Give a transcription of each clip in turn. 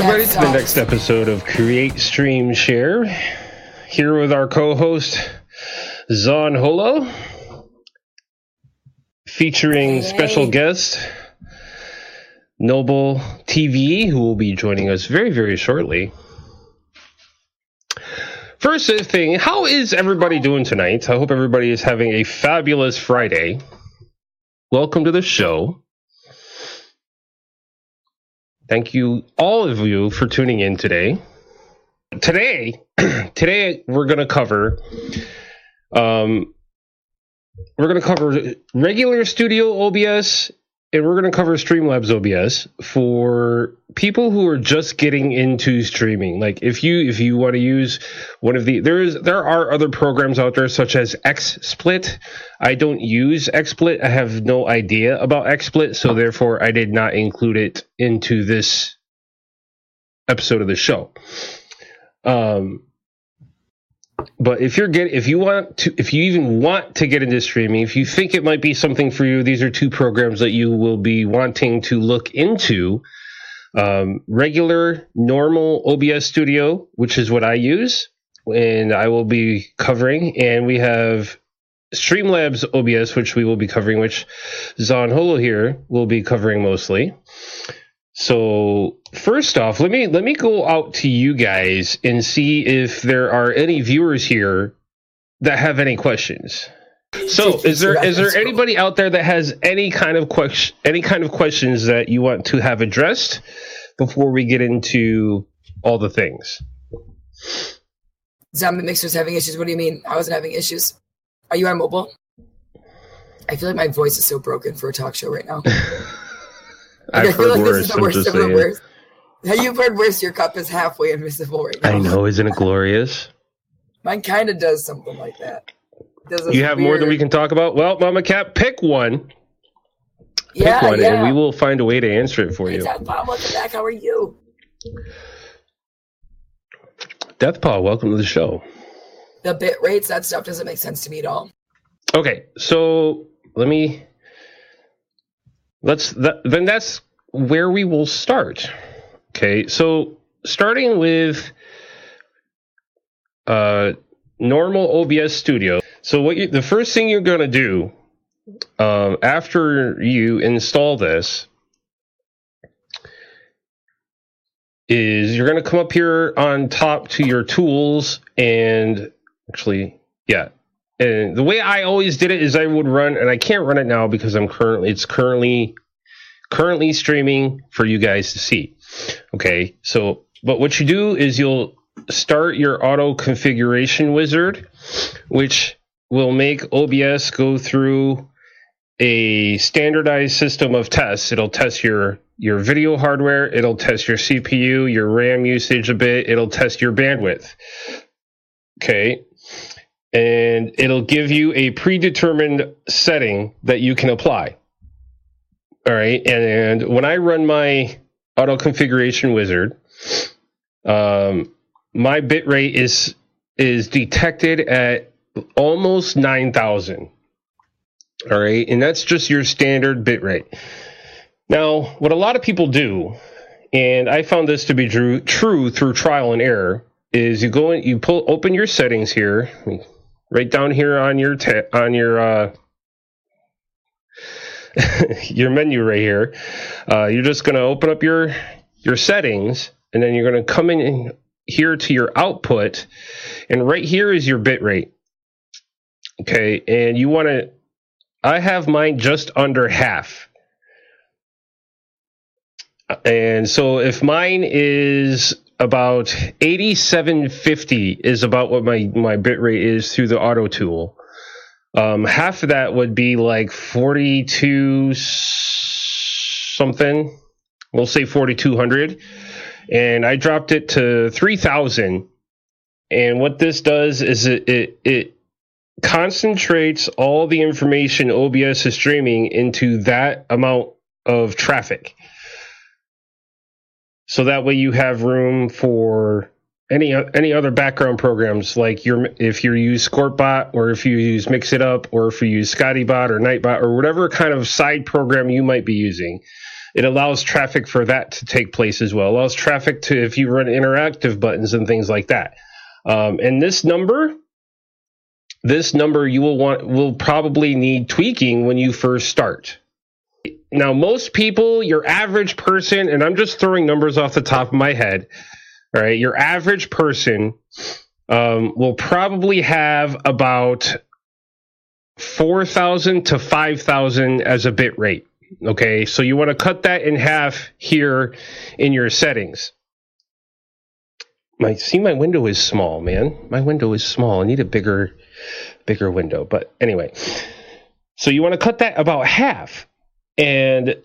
Welcome, everybody, to the next episode of Create, Stream, Share. Here with our co host, Zon Holo, featuring Hey. special guest, Noble TV, who will be joining us very, very shortly. First thing, how is everybody doing tonight? I hope everybody is having a fabulous Friday. Welcome to the show. Thank you, all of you, for tuning in today. Today, today we're going to cover, um, we're going to cover regular Studio OBS and we're going to cover Streamlabs OBS for people who are just getting into streaming. Like if you if you want to use one of the there is there are other programs out there such as XSplit. I don't use XSplit. I have no idea about XSplit, so therefore I did not include it into this episode of the show. Um but if you're get if you want to if you even want to get into streaming if you think it might be something for you these are two programs that you will be wanting to look into. Um, regular normal obs studio which is what i use and i will be covering. And we have streamlabs obs which we will be covering which zon holo here will be covering mostly so first off, let me let me go out to you guys and see if there are any viewers here that have any questions. So is there is there anybody out there that has any kind of question any kind of questions that you want to have addressed before we get into all the things? Zombie Mixer's having issues. What do you mean? I wasn't having issues. Are you on mobile? I feel like my voice is so broken for a talk show right now. I've I feel heard like worse. this is the worst of the worst. Now you've heard worse. Your cup is halfway invisible right now. I know, isn't it glorious? Mine kind of does something like that. Does You have more than we can talk about. Well, Mama Cat, pick one. Pick Yeah, one, yeah. and we will find a way to answer it for Hey, you. Bob, welcome back. How are you? Death Deathpaw, welcome to the show. The bit rates, that stuff doesn't make sense to me at all. Okay, so let me let's that, then that's where we will start. Okay, so starting with uh normal OBS Studio. So what you, the first thing you're going to do um, after you install this is you're going to come up here on top to your tools and actually yeah and the way I always did it is I would run, and I can't run it now because I'm currently it's currently currently streaming for you guys to see. Okay, so but what you do is you'll start your auto configuration wizard, which will make OBS go through a standardized system of tests. It'll test your your video hardware, it'll test your CPU, your RAM usage a bit, it'll test your bandwidth. Okay, and it'll give you a predetermined setting that you can apply. All right, and, when I run my auto configuration wizard, um, my bit rate is is detected at almost nine thousand. All right, and that's just your standard bit rate. Now, what a lot of people do, and I found this to be true, true through trial and error, is you go in, you pull open your settings here, right down here on your ta- on your uh, your menu right here. Uh, you're just going to open up your your settings, and then you're going to come in here to your output, and right here is your bit rate. Okay, and you want to. I have mine just under half. And so if mine is about 8750 is about what my, my bit rate is through the auto tool. Um, half of that would be like 42 something. We'll say 4200. And I dropped it to 3000. And what this does is it, it, it concentrates all the information OBS is streaming into that amount of traffic. So that way you have room for any any other background programs like your if you use Scorpbot or if you use Mix It Up or if you use ScottyBot or Nightbot or whatever kind of side program you might be using. it allows traffic for that to take place as well. It allows traffic to if you run interactive buttons and things like that. Um, and this number, this number you will want will probably need tweaking when you first start. Now, most people, your average person, and I'm just throwing numbers off the top of my head. All right, your average person um, will probably have about 4,000 to 5,000 as a bit rate. Okay, so you want to cut that in half here in your settings. My see my window is small, man. My window is small. I need a bigger bigger window. But anyway, so you want to cut that about half and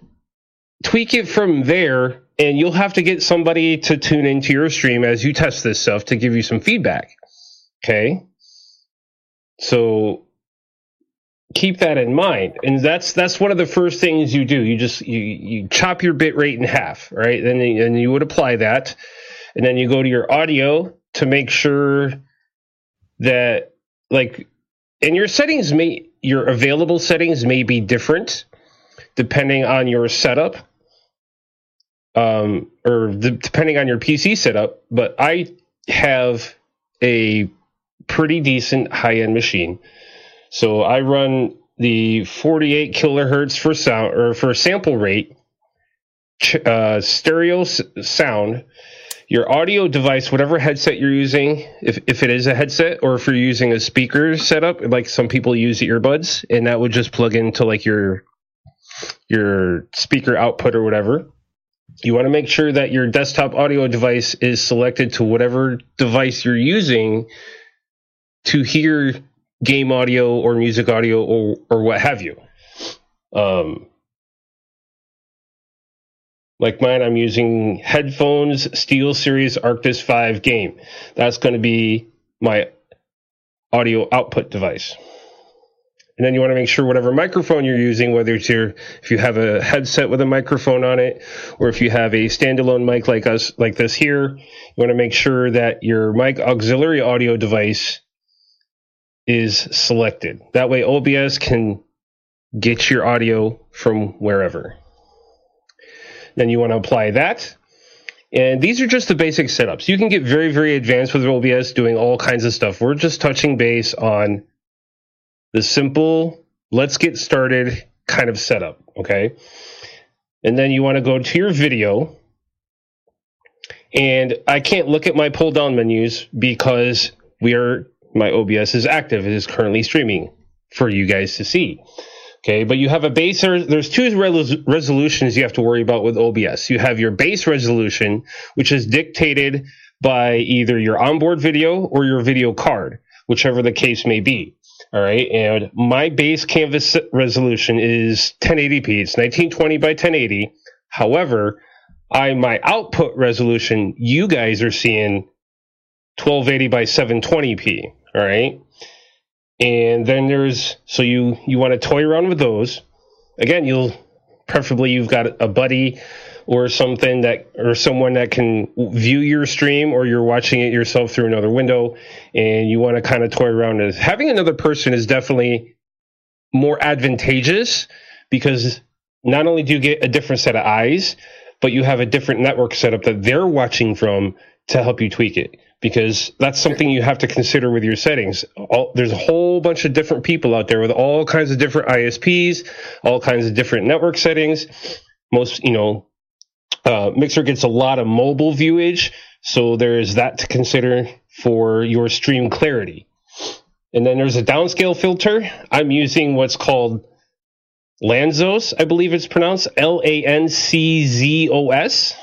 tweak it from there and you'll have to get somebody to tune into your stream as you test this stuff to give you some feedback. Okay? So keep that in mind and that's that's one of the first things you do you just you you chop your bit rate in half right then and you would apply that and then you go to your audio to make sure that like and your settings may your available settings may be different depending on your setup um or the, depending on your PC setup but I have a pretty decent high end machine so I run the 48 kilohertz for sound or for sample rate, uh, stereo s- sound. Your audio device, whatever headset you're using, if, if it is a headset or if you're using a speaker setup, like some people use earbuds, and that would just plug into like your your speaker output or whatever. You want to make sure that your desktop audio device is selected to whatever device you're using to hear game audio or music audio or or what have you. Um, like mine, I'm using headphones SteelSeries Arctis 5 game. That's going to be my audio output device. And then you want to make sure whatever microphone you're using, whether it's your, if you have a headset with a microphone on it, or if you have a standalone mic like us, like this here, you want to make sure that your mic auxiliary audio device is selected. That way OBS can get your audio from wherever. Then you want to apply that. And these are just the basic setups. You can get very, very advanced with OBS doing all kinds of stuff. We're just touching base on the simple, let's get started kind of setup. Okay. And then you want to go to your video. And I can't look at my pull down menus because we are my OBS is active. It is currently streaming for you guys to see. Okay, but you have a base. There's two resolutions you have to worry about with OBS. You have your base resolution, which is dictated by either your onboard video or your video card, whichever the case may be. All right, and my base canvas resolution is 1080p. It's 1920 by 1080. However, I my output resolution you guys are seeing 1280 by 720p. All right. And then there's so you you want to toy around with those. Again, you'll preferably you've got a buddy or something that or someone that can view your stream or you're watching it yourself through another window and you want to kind of toy around with having another person is definitely more advantageous because not only do you get a different set of eyes but you have a different network setup that they're watching from to help you tweak it because that's something you have to consider with your settings. All, there's a whole bunch of different people out there with all kinds of different ISPs, all kinds of different network settings. Most, you know, uh, Mixer gets a lot of mobile viewage, so there's that to consider for your stream clarity. And then there's a downscale filter. I'm using what's called Lanczos, I believe it's pronounced L A N C Z O S.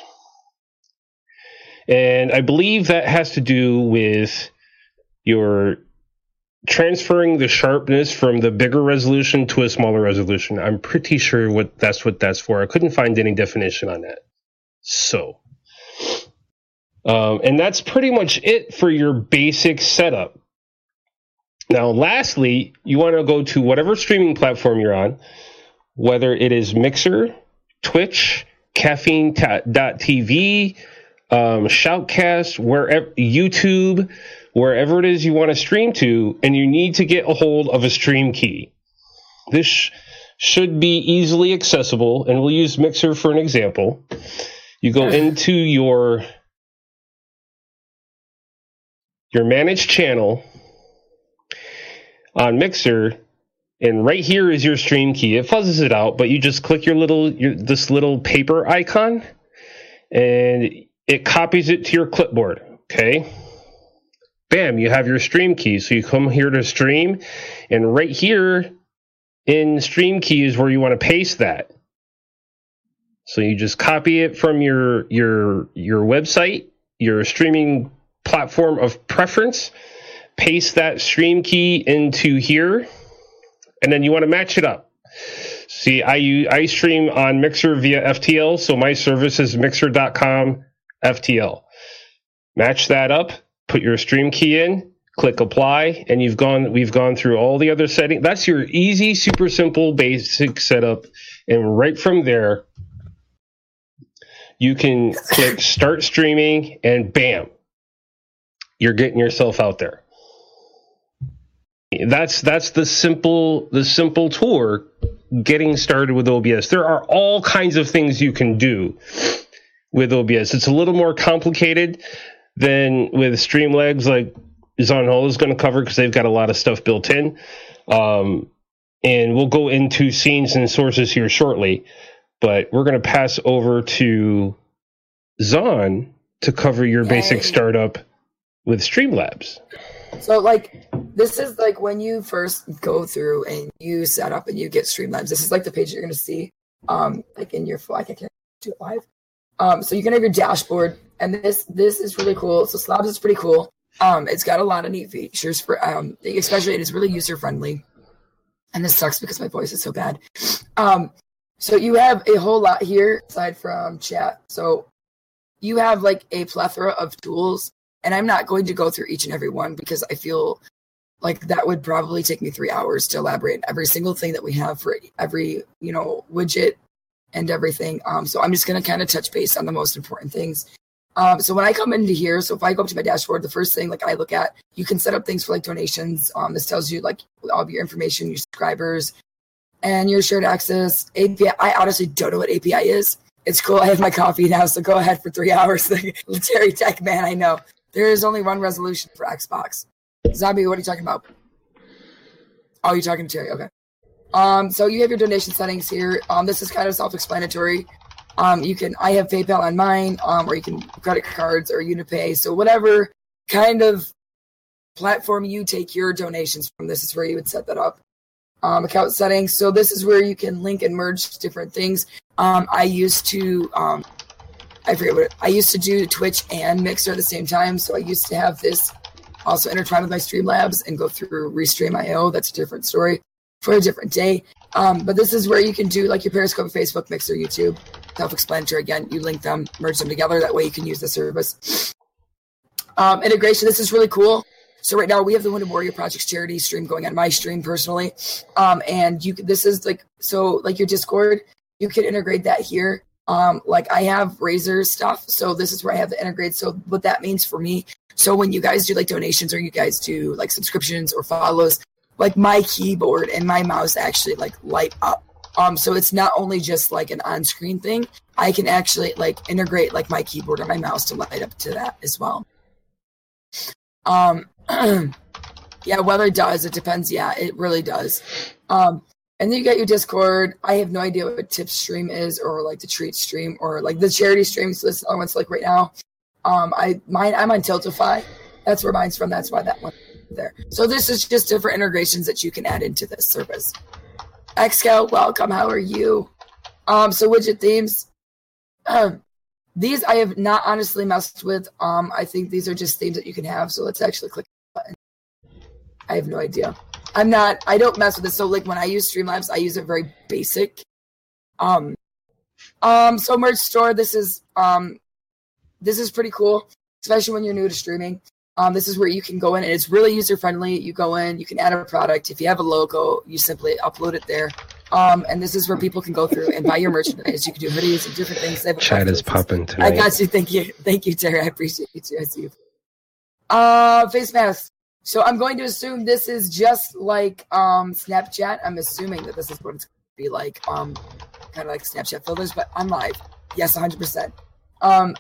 And I believe that has to do with your transferring the sharpness from the bigger resolution to a smaller resolution. I'm pretty sure what that's what that's for. I couldn't find any definition on that. So, um, and that's pretty much it for your basic setup. Now, lastly, you want to go to whatever streaming platform you're on, whether it is Mixer, Twitch, Caffeine.tv, um, Shoutcast, wherever YouTube, wherever it is you want to stream to, and you need to get a hold of a stream key. This should be easily accessible, and we'll use Mixer for an example. You go into your your managed channel on Mixer, and right here is your stream key. It fuzzes it out, but you just click your little your, this little paper icon, and it copies it to your clipboard. Okay. Bam, you have your stream key. So you come here to stream, and right here in stream key is where you want to paste that. So you just copy it from your your your website, your streaming platform of preference, paste that stream key into here, and then you want to match it up. See, I I stream on Mixer via FTL, so my service is mixer.com FTL. Match that up, put your stream key in, click apply, and you've gone we've gone through all the other settings. That's your easy, super simple, basic setup. And right from there, you can click start streaming and bam, you're getting yourself out there. That's that's the simple the simple tour getting started with OBS. There are all kinds of things you can do with OBS. It's a little more complicated than with Streamlabs, like Zon Holo is going to cover because they've got a lot of stuff built in. Um, and we'll go into scenes and sources here shortly, but we're going to pass over to Zon to cover your Yay. basic startup with Streamlabs. So, like, this is like when you first go through and you set up and you get Streamlabs. This is like the page you're going to see, um, like in your I can't do it live. Um, so you can have your dashboard, and this this is really cool. So Slabs is pretty cool. Um, it's got a lot of neat features for um, especially it is really user friendly. And this sucks because my voice is so bad. Um, so you have a whole lot here aside from chat. So you have like a plethora of tools, and I'm not going to go through each and every one because I feel like that would probably take me three hours to elaborate every single thing that we have for every you know widget and everything. Um, so I'm just going to kind of touch base on the most important things. Um, so when I come into here, so if I go up to my dashboard, the first thing like I look at, you can set up things for like donations. Um, this tells you like all of your information, your subscribers, and your shared access API. I honestly don't know what API is. It's cool. I have my coffee now, so go ahead for three hours. Terry Tech man, I know there is only one resolution for Xbox. Zombie, what are you talking about? Oh, you're talking to Terry. Okay. Um, so you have your donation settings here. Um, this is kind of self-explanatory. Um, you can I have PayPal on mine, um, or you can credit cards or Unipay. So whatever kind of platform you take your donations from, this is where you would set that up. Um, account settings. So this is where you can link and merge different things. Um, I used to um, I forget what it, I used to do Twitch and Mixer at the same time. So I used to have this also intertwined with my Streamlabs and go through Restream.io. That's a different story for a different day. Um, but this is where you can do like your Periscope, Facebook, Mixer, YouTube. Self-explanatory. Again, you link them, merge them together. That way, you can use the service. Um, integration. This is really cool. So right now we have the Wounded Warrior Project's charity stream going on my stream personally, um, and you. This is like so like your Discord. You can integrate that here. Um, like I have Razer stuff, so this is where I have to integrate. So what that means for me. So when you guys do like donations or you guys do like subscriptions or follows, like my keyboard and my mouse actually like light up. Um, so it's not only just like an on-screen thing. I can actually like integrate like my keyboard or my mouse to light up to that as well. Um, yeah, whether it does, it depends. Yeah, it really does. Um, and then you got your Discord. I have no idea what tip stream is, or like the treat stream, or like the charity stream. So this one's like right now. Um, I mine I'm on Tiltify. That's where mine's from. That's why that one there. So this is just different integrations that you can add into this service. Xscout, welcome. How are you? Um, so widget themes. Um, these I have not honestly messed with. Um, I think these are just themes that you can have. So let's actually click button. I have no idea. I'm not. I don't mess with it. So like when I use Streamlabs, I use it very basic. Um, um. So merge store. This is um, this is pretty cool, especially when you're new to streaming. Um, this is where you can go in and it's really user friendly. You go in, you can add a product. If you have a logo, you simply upload it there. Um, and this is where people can go through and buy your merchandise. You can do videos and different things. Chat is popping tonight. I got you. Thank you. Thank you, Terry. I appreciate you too. I see you. Uh, face mask. So I'm going to assume this is just like um, Snapchat. I'm assuming that this is what it's going to be like um kind of like Snapchat filters, but I'm live. Yes, 100%. Um,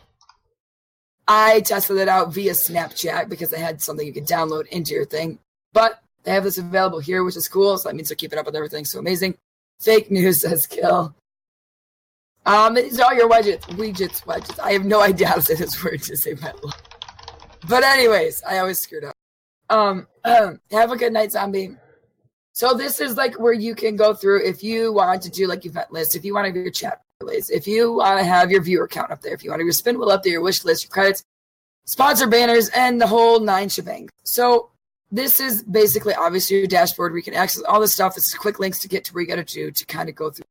I tested it out via Snapchat because I had something you could download into your thing, but they have this available here, which is cool. So that means they're keeping up with everything. So amazing. Fake news says kill. Um, these are all your widgets, widgets, widgets. I have no idea how to say this word to life. But anyways, I always screwed up. Um, have a good night, zombie. So this is like where you can go through if you want to do like event list, if you want to have your chat relays, if you want to have your viewer count up there, if you want to have your spin wheel up there, your wish list, your credits, sponsor banners, and the whole nine shebang. So this is basically obviously your dashboard where you can access all this stuff. It's quick links to get to where you got to do to kind of go through.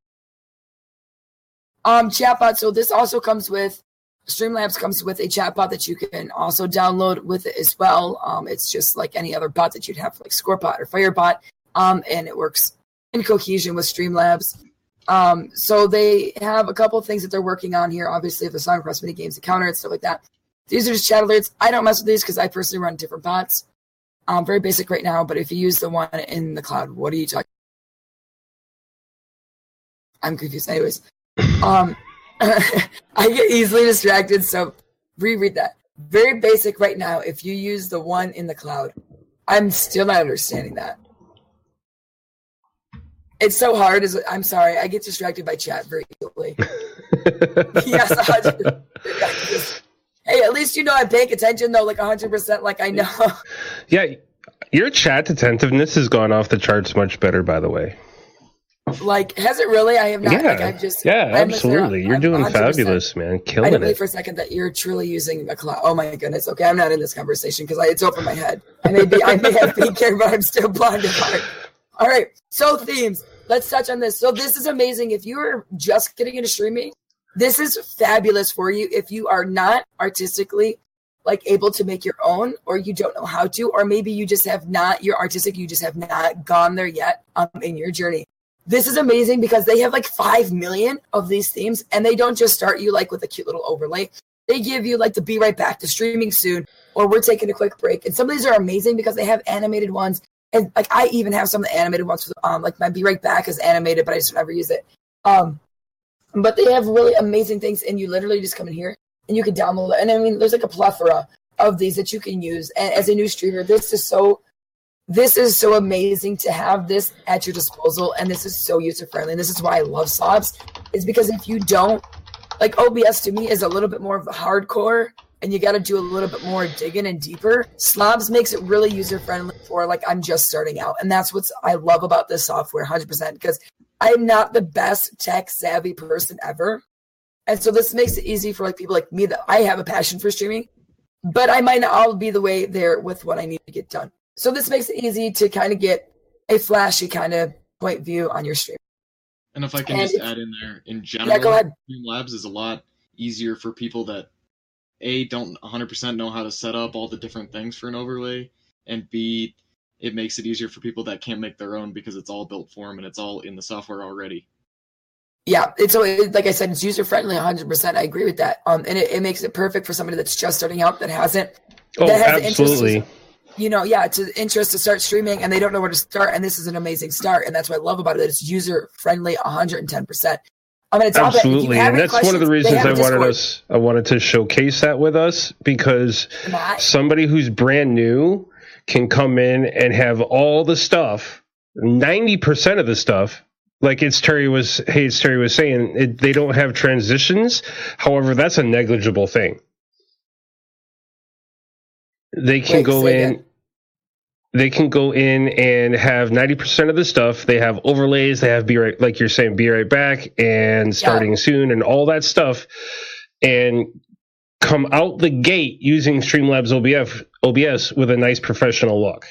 Um, chatbot. So this also comes with Streamlabs comes with a chatbot that you can also download with it as well. Um, it's just like any other bot that you'd have, like Scorpbot or Firebot, um, and it works in cohesion with Streamlabs. Um, so they have a couple of things that they're working on here. Obviously, if the Song Press mini games, encounter and stuff like that. These are just chat alerts. I don't mess with these because I personally run different bots. Um, very basic right now, but if you use the one in the cloud, what are you talking? I'm confused. Anyways, um, I get easily distracted, so reread that. Very basic right now. If you use the one in the cloud, I'm still not understanding that. It's so hard. Is I'm sorry, I get distracted by chat very easily. yes, 100 hey, at least you know I'm paying attention though, like 100%. Like I know. Yeah, your chat attentiveness has gone off the charts much better, by the way. Like, has it really? I have not. Yeah, like, I've just, yeah, I'm absolutely. You're I'm doing 100%. fabulous, man. I Killing didn't believe it. for a second that you're truly using a cloud. Oh my goodness. Okay, I'm not in this conversation because I it's over my head. I may be, I may have been care, but I'm still blinded by it. All right. So themes. Let's touch on this. So this is amazing. If you are just getting into streaming, this is fabulous for you. If you are not artistically like able to make your own, or you don't know how to, or maybe you just have not. You're artistic. You just have not gone there yet um, in your journey. This is amazing because they have like 5 million of these themes and they don't just start you like with a cute little overlay. They give you like the be right back to streaming soon or we're taking a quick break. And some of these are amazing because they have animated ones. And like I even have some of the animated ones for um like my be right back is animated, but I just never use it. Um but they have really amazing things and you literally just come in here and you can download it. And I mean there's like a plethora of these that you can use. And as a new streamer, this is so this is so amazing to have this at your disposal and this is so user friendly and this is why i love slobs is because if you don't like obs to me is a little bit more hardcore and you got to do a little bit more digging and deeper slobs makes it really user friendly for like i'm just starting out and that's what i love about this software 100% because i'm not the best tech savvy person ever and so this makes it easy for like people like me that i have a passion for streaming but i might not all be the way there with what i need to get done so this makes it easy to kind of get a flashy kind of point view on your stream. And if I can And just add in there, in general, go ahead. Streamlabs is a lot easier for people that a don't 100% know how to set up all the different things for an overlay, and b it makes it easier for people that can't make their own because it's all built for them and it's all in the software already. Yeah, it's so it, like I said, it's user friendly 100%. I agree with that. Um, and it, it makes it perfect for somebody that's just starting out that hasn't, Oh, that has the interest absolutely. you know, yeah, to interest to start streaming and they don't know where to start. And this is an amazing start. And that's what I love about it. It's user friendly 110%. I'm going to top it. If you Absolutely, and that's one of the reasons I have wanted us. I wanted to showcase that with us because somebody who's brand new can come in and have all the stuff, ninety percent of the stuff. Like it's Terry was, hey, it's Terry was saying, it, they don't have transitions. However, that's a negligible thing. They can Wait, go in. again. They can go in and have ninety percent of the stuff. They have overlays. They have be right, like you're saying, be right back and starting soon and all that stuff, and come out the gate using Streamlabs OBF OBS with a nice professional look.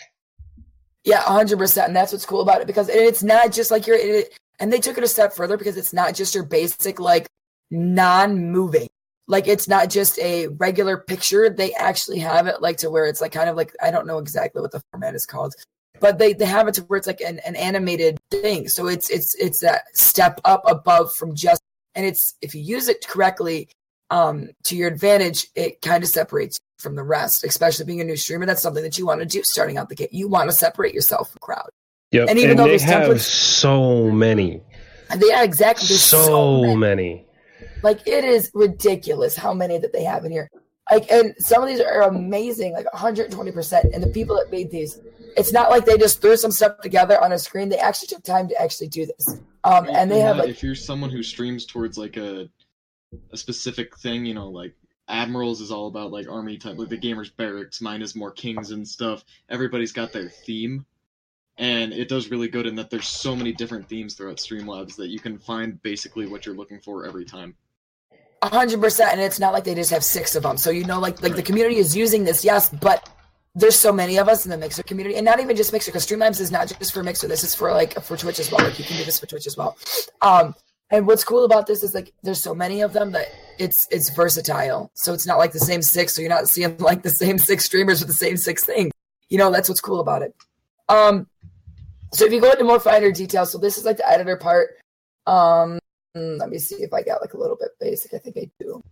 Yeah, hundred percent, and that's what's cool about it because it's not just like your. It, and they took it a step further because it's not just your basic like non-moving. Like it's not just a regular picture. They actually have it like to where it's like kind of like I don't know exactly what the format is called, but they they have it to where it's like an, an animated thing. So it's it's it's that step up above from just and it's if you use it correctly um to your advantage, it kind of separates you from the rest. Especially being a new streamer, that's something that you want to do starting out the gate. You want to separate yourself from crowd. Yep. And even though they have so many. They Yeah, exactly. There's so, so many. many. Like it is ridiculous how many that they have in here. Like, and some of these are amazing, like 120 percent. And the people that made these, it's not like they just threw some stuff together on a screen. They actually took time to actually do this. Um, and they have not- like, if you're someone who streams towards like a a specific thing, you know, like Admirals is all about like army type, like the gamers barracks. Mine is more kings and stuff. Everybody's got their theme, and it does really good in that there's so many different themes throughout Streamlabs that you can find basically what you're looking for every time. hundred percent, and it's not like they just have six of them. So you know, like like the community is using this, yes, but there's so many of us in the Mixer community, and not even just Mixer, because Streamlabs is not just for Mixer. This is for like for Twitch as well. Like you can do this for Twitch as well. Um, and what's cool about this is like there's so many of them that it's it's versatile. So it's not like the same six. So you're not seeing like the same six streamers with the same six things. You know, that's what's cool about it. Um, so if you go into more finer details, so this is like the editor part. Um, let me see if I got like a little bit basic. I think I do.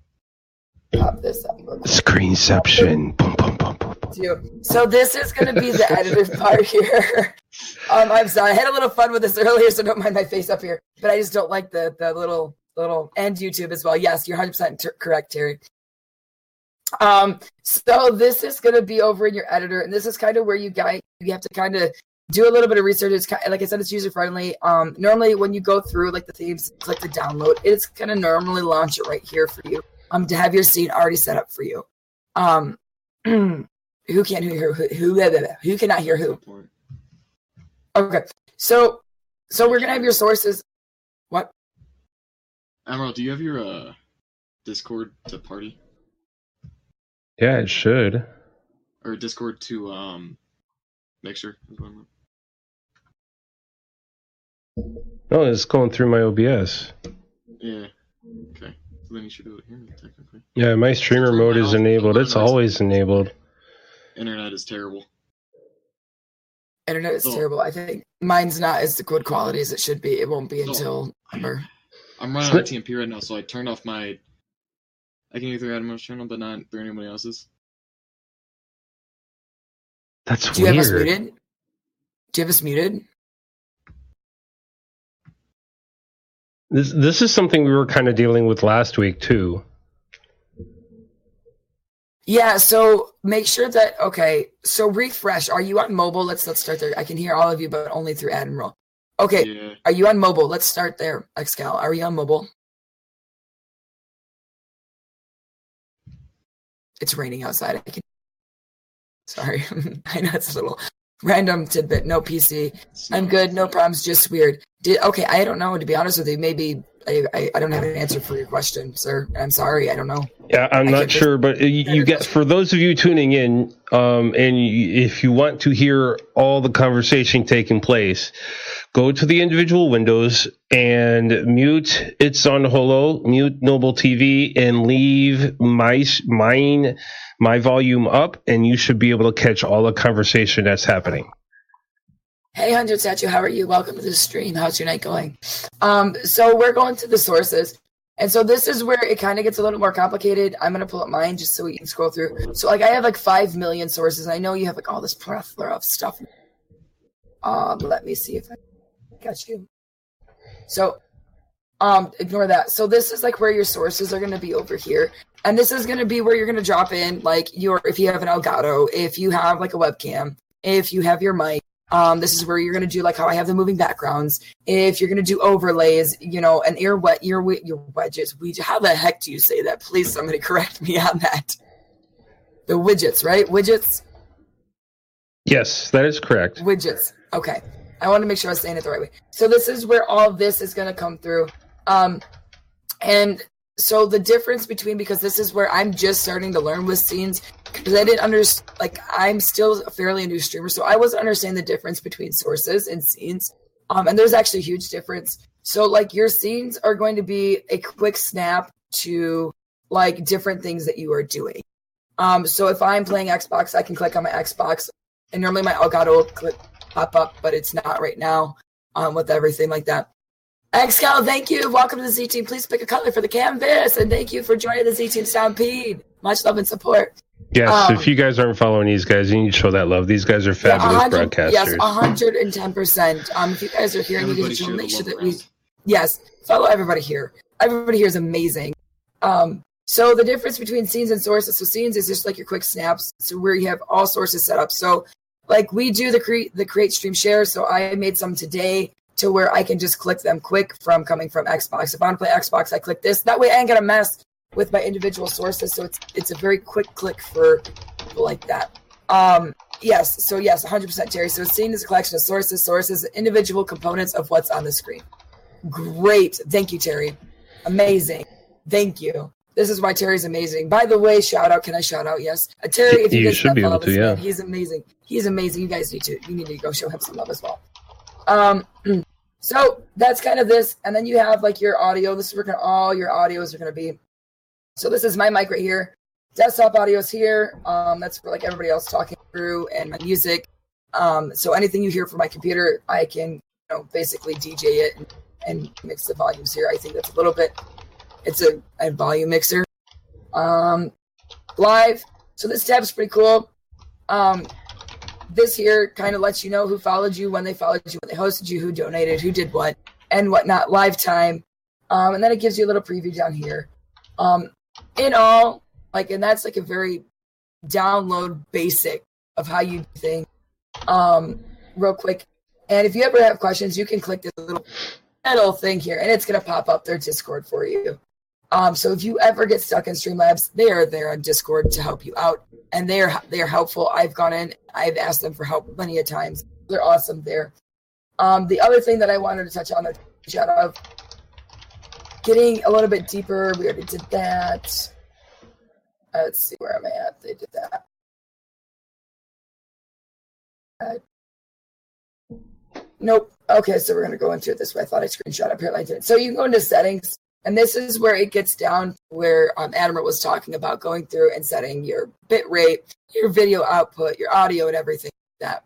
Pop this up. Screenception. Boom, boom, boom, boom, boom. So this is going to be the editor part here. Um, I'm sorry. I had a little fun with this earlier, so don't mind my face up here. But I just don't like the the little little and YouTube as well. Yes, you're 100 percent correct, Terry. Um, so this is going to be over in your editor, and this is kind of where you guys you have to kind of do a little bit of research. It's kind of, like I said, it's user friendly. Um, normally when you go through like the themes, click the download. It's gonna normally launch it right here for you. Um, to have your scene already set up for you. Um, who can't hear who? Who, who, who cannot hear who? Okay, so so we're gonna have your sources. What? Admiral, do you have your uh, Discord to party Yeah, it should. or Discord to um Mixer? is what No, it's going through my OBS. Yeah. Okay. So then you should do it here technically. Yeah, my streamer mode is enabled. It's always enabled. Internet is terrible. Internet is So- terrible. I think mine's not as good quality as it should be. It won't be So- until November. I'm running So- out TMP right now, so I turned off my. I can hear through Admiral's channel, but not through anybody else's. That's Do you have us weird. muted? Do you have us muted? This this is something we were kind of dealing with last week too. Yeah, so make sure that okay. So refresh. Are you on mobile? Let's let's start there. I can hear all of you, but only through Admiral. Okay, Yeah. are you on mobile? Let's start there. Excal, are you on mobile? It's raining outside. I can. Sorry, I know it's a little random tidbit. No PC. I'm good. No problems. Just weird. Did okay? I don't know. To be honest with you, maybe I, I, I don't have an answer for your question, sir. I'm sorry. I don't know. Yeah, I'm I not sure, but you, you get for those of you tuning in, um, and you, if you want to hear all the conversation taking place, go to the individual windows and mute it's on Holo, mute Noble TV, and leave my mine my volume up, and you should be able to catch all the conversation that's happening. Hey, Hundred Statue, how are you? Welcome to the stream. How's your night going? Um, so we're going to the sources. And so this is where it kind of gets a little more complicated. I'm gonna pull up mine just so we can scroll through. So like I have like five million sources, and I know you have like all this plethora of stuff. Um, let me see if I got you. So um ignore that. So this is like where your sources are gonna be over here. And this is gonna be where you're gonna drop in like your if you have an Elgato, if you have like a webcam, if you have your mic. Um, this is where you're gonna do like how I have the moving backgrounds. If you're gonna do overlays, you know, an ear wet your wi- your wedges. We how the heck do you say that? Please, somebody correct me on that. The widgets, right? Widgets, Yes, that is correct. widgets. Okay, I want to make sure I'm saying it the right way. So this is where all this is gonna come through. Um, and so the difference between because this is where I'm just starting to learn with scenes because I didn't understand like I'm still a fairly a new streamer, so I wasn't understanding the difference between sources and scenes. Um, and there's actually a huge difference. So like your scenes are going to be a quick snap to like different things that you are doing. Um, so if I'm playing Xbox, I can click on my Xbox, and normally my Elgato will click pop up, but it's not right now. Um, with everything like that. Excal, thank you. Welcome to the Z Team. Please pick a color for the canvas, and thank you for joining the Z Team Stampede. Much love and support. Yes, Um, if you guys aren't following these guys, you need to show that love. These guys are fabulous Yeah, 100 broadcasters. Yes, hundred and ten percent. Um, if you guys are here and you Everybody can share make sure love that we yes, follow everybody here. Everybody here is amazing. Um, so the difference between scenes and sources, so scenes is just like your quick snaps, so where you have all sources set up. So like we do the create the create stream share. So I made some today to where I can just click them quick from coming from Xbox. If I want to play Xbox, I click this. That way I ain't gonna mess with my individual sources. So it's it's a very quick click for like that. Um yes, so yes, 100% Terry. So it's seen as a collection of sources, sources, individual components of what's on the screen. Great. Thank you, Terry. Amazing. Thank you. This is why Terry's amazing. By the way, shout out. Can I shout out? Yes, uh, Terry. If you, You should be able to, this man, yeah. he's amazing. He's amazing. You guys need to. You need to go show him some love as well. Um. So that's kind of this, and then you have like your audio. This is where gonna, all your audios are going to be. So this is my mic right here. Desktop audio is here. Um, that's for like everybody else talking through, and my music. Um, so anything you hear from my computer, I can you know basically DJ it and, and mix the volumes here. I think that's a little bit. It's a, a volume mixer. Um, live. So this tab's pretty cool. Um, this here kind of lets you know who followed you, when they followed you, when they hosted you, who donated, who did what, and whatnot. Live time. Um, and then it gives you a little preview down here. Um, in all, like, and that's like a very download basic of how you do things. Um, real quick. And if you ever have questions, you can click this little little thing here, and it's gonna pop up their Discord for you. Um, so if you ever get stuck in Streamlabs, they are there on Discord to help you out, and they are they are helpful. I've gone in, I've asked them for help plenty of times. They're awesome there. Um, the other thing that I wanted to touch on, shout of getting a little bit deeper. We already did that. Uh, let's see where I'm at? They did that. Uh, nope. Okay, so we're gonna go into it this way. I thought I screenshot. Apparently, I didn't. So you can go into settings, and this is where it gets down where um, Admiral was talking about going through and setting your bit rate, your video output, your audio, and everything like that.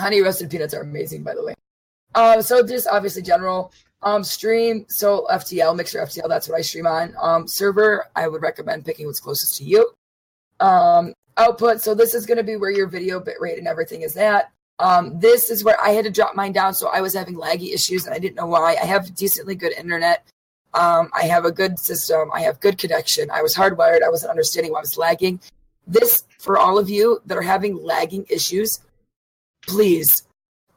Honey roasted peanuts are amazing, by the way. Um, so just obviously general um stream. So FTL, Mixer FTL, that's what I stream on. Um, server, I would recommend picking what's closest to you. Um, output. So this is going to be where your video bit rate and everything is at. Um, this is where I had to drop mine down, so I was having laggy issues and I didn't know why. I have decently good internet. Um, I have a good system. I have good connection. I was hardwired. I wasn't understanding why I was lagging. This for all of you that are having lagging issues, please.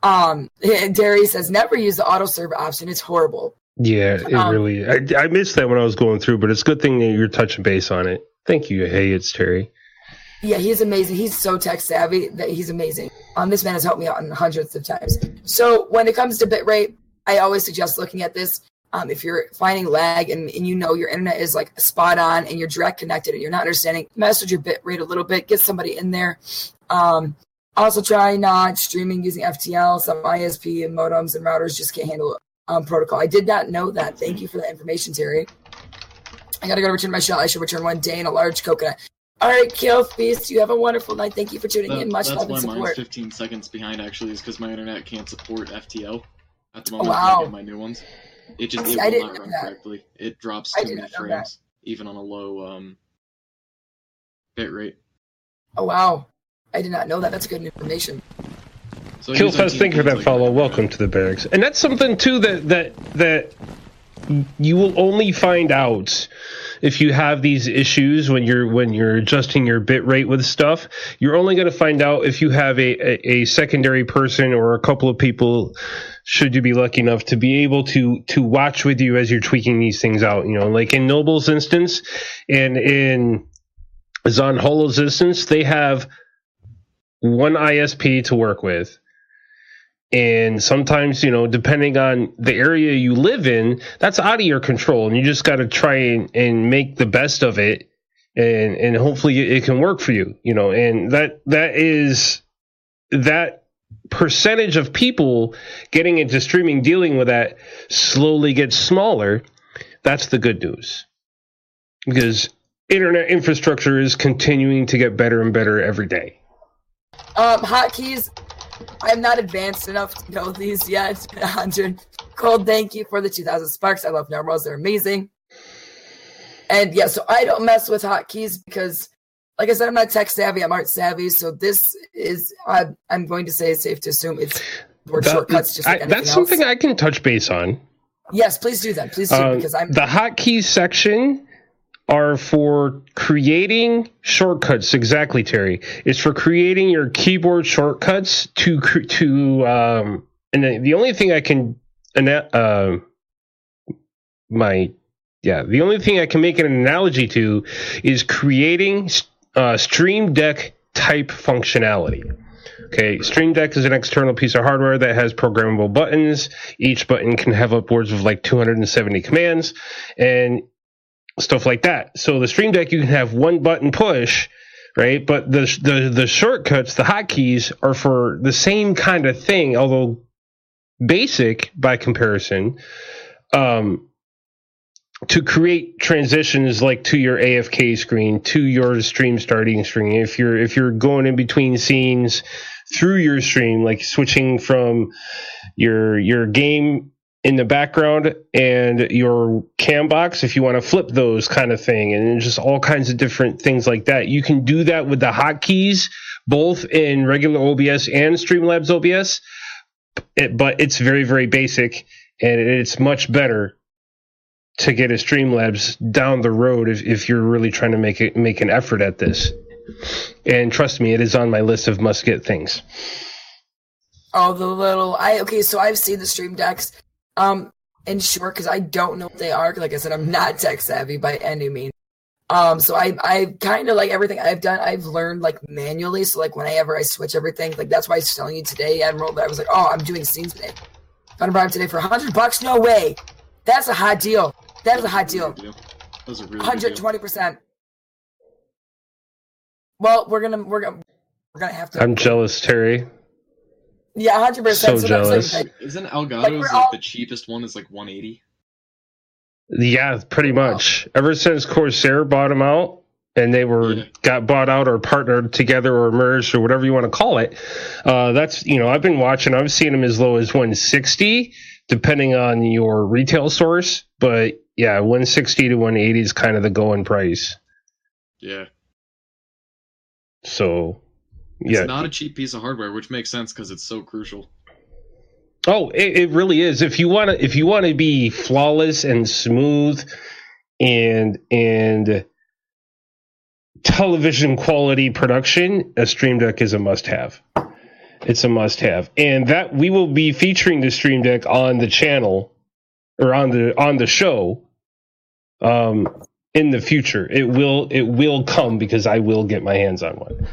Um, and Terry says never use the auto serve option. It's horrible. Yeah, it Um, really. I, I missed that when I was going through, but it's a good thing that you're touching base on it. Thank you. Hey, it's Terry. Yeah, he's amazing. He's so tech savvy that he's amazing. Um, this man has helped me out in hundreds of times. So when it comes to bitrate, I always suggest looking at this. Um, if you're finding lag and, and you know your internet is like spot on and you're direct connected and you're not understanding, mess with your bit rate a little bit. Get somebody in there. Um, also try not streaming using FTL. Some ISP and modems and routers just can't handle um, protocol. I did not know that. Thank you for the information, Terry. I gotta go return my shell. I should return one day in a large coconut. All right, Kill Feast, you have a wonderful night. Thank you for tuning That- in. Much that's love why and mine's support. 15 seconds behind actually is because my internet can't support FTL at the moment. Wow. when I get my new ones. It just See, it will didn't run that. correctly. It drops too many not that. frames, even on a low um, bit rate. Oh wow, I did not know that. That's good information. So I use Killfest, 19 thank you for that like follow. that. Welcome to the barracks. And that's something too that that that you will only find out if you have these issues when you're when you're adjusting your bit rate with stuff. You're only going to find out if you have a, a, a secondary person or a couple of people. Should you be lucky enough to be able to to watch with you as you're tweaking these things out, you know, like in Noble's instance, and in Zon Holo's instance, they have one ISP to work with and sometimes you know depending on the area you live in that's out of your control and you just got to try and, and make the best of it and and hopefully it can work for you you know and that that is that percentage of people getting into streaming dealing with that slowly gets smaller that's the good news because internet infrastructure is continuing to get better and better every day Um, hotkeys. I'm not advanced enough to know these yet. 100. Cold, thank you for the 2000 sparks. I love normals. They're amazing. And yeah, so I don't mess with hotkeys because, like I said, I'm not tech savvy. I'm art savvy. So this is, I, I'm going to say it's safe to assume it's That- shortcuts just like I- that's else. something I can touch base on. Yes, please do that. Please do Uh, because I'm the hotkeys section are for creating shortcuts. Exactly, Terry. It's for creating your keyboard shortcuts to to um. And the, the only thing I can, uh, my yeah, the only thing I can make an analogy to is creating uh, Stream Deck type functionality. Okay, Stream Deck is an external piece of hardware that has programmable buttons. Each button can have upwards of like 270 commands and stuff like that. So the Stream Deck, you can have one button push, right? But the the the shortcuts, the hotkeys, are for the same kind of thing, although basic by comparison. Um, to create transitions like to your AFK screen, to your stream starting screen. If you're if you're going in between scenes through your stream, like switching from your your game in the background and your cam box, if you want to flip those kind of thing, and just all kinds of different things like that. You can do that with the hotkeys, both in regular OBS and Streamlabs OBS. But it's very very basic, and it's much better to get a Streamlabs down the road if, if you're really trying to make it make an effort at this. And trust me, it is on my list of must get things. All the little I okay. So I've seen the stream decks. Um, in short, because I don't know what they are. Like I said, I'm not tech savvy by any means. Um, so I I kind of like everything I've done. I've learned like manually. So like whenever I switch everything, like that's why I was telling you today, Admiral, that I was like, oh, I'm doing scenes today. Found a bribe today for hundred bucks. No way. That's a hot deal. That is a hot deal. That was a really good Hundred deal. twenty percent. Well, we're gonna we're gonna we're gonna have to. I'm jealous, Terry. Yeah, hundred percent. So jealous. Isn't Elgato's Like, like, we're all- the cheapest one is like 180? Yeah, pretty much. Ever since Corsair bought them out, and they were Yeah. got bought out or partnered together or merged or whatever you want to call it. Uh, that's you know I've been watching. I've seen them as low as 160, depending on your retail source. But yeah, 160 to 180 is kind of the going price. Yeah. So It's yeah, not a cheap piece of hardware, which makes sense because it's so crucial. Oh, it, it really is. If you want to, if you want to be flawless and smooth, and and television quality production, a Stream Deck is a must-have. It's a must-have, and that we will be featuring the Stream Deck on the channel or on the on the show. Um, in the future, it will it will come because I will get my hands on one.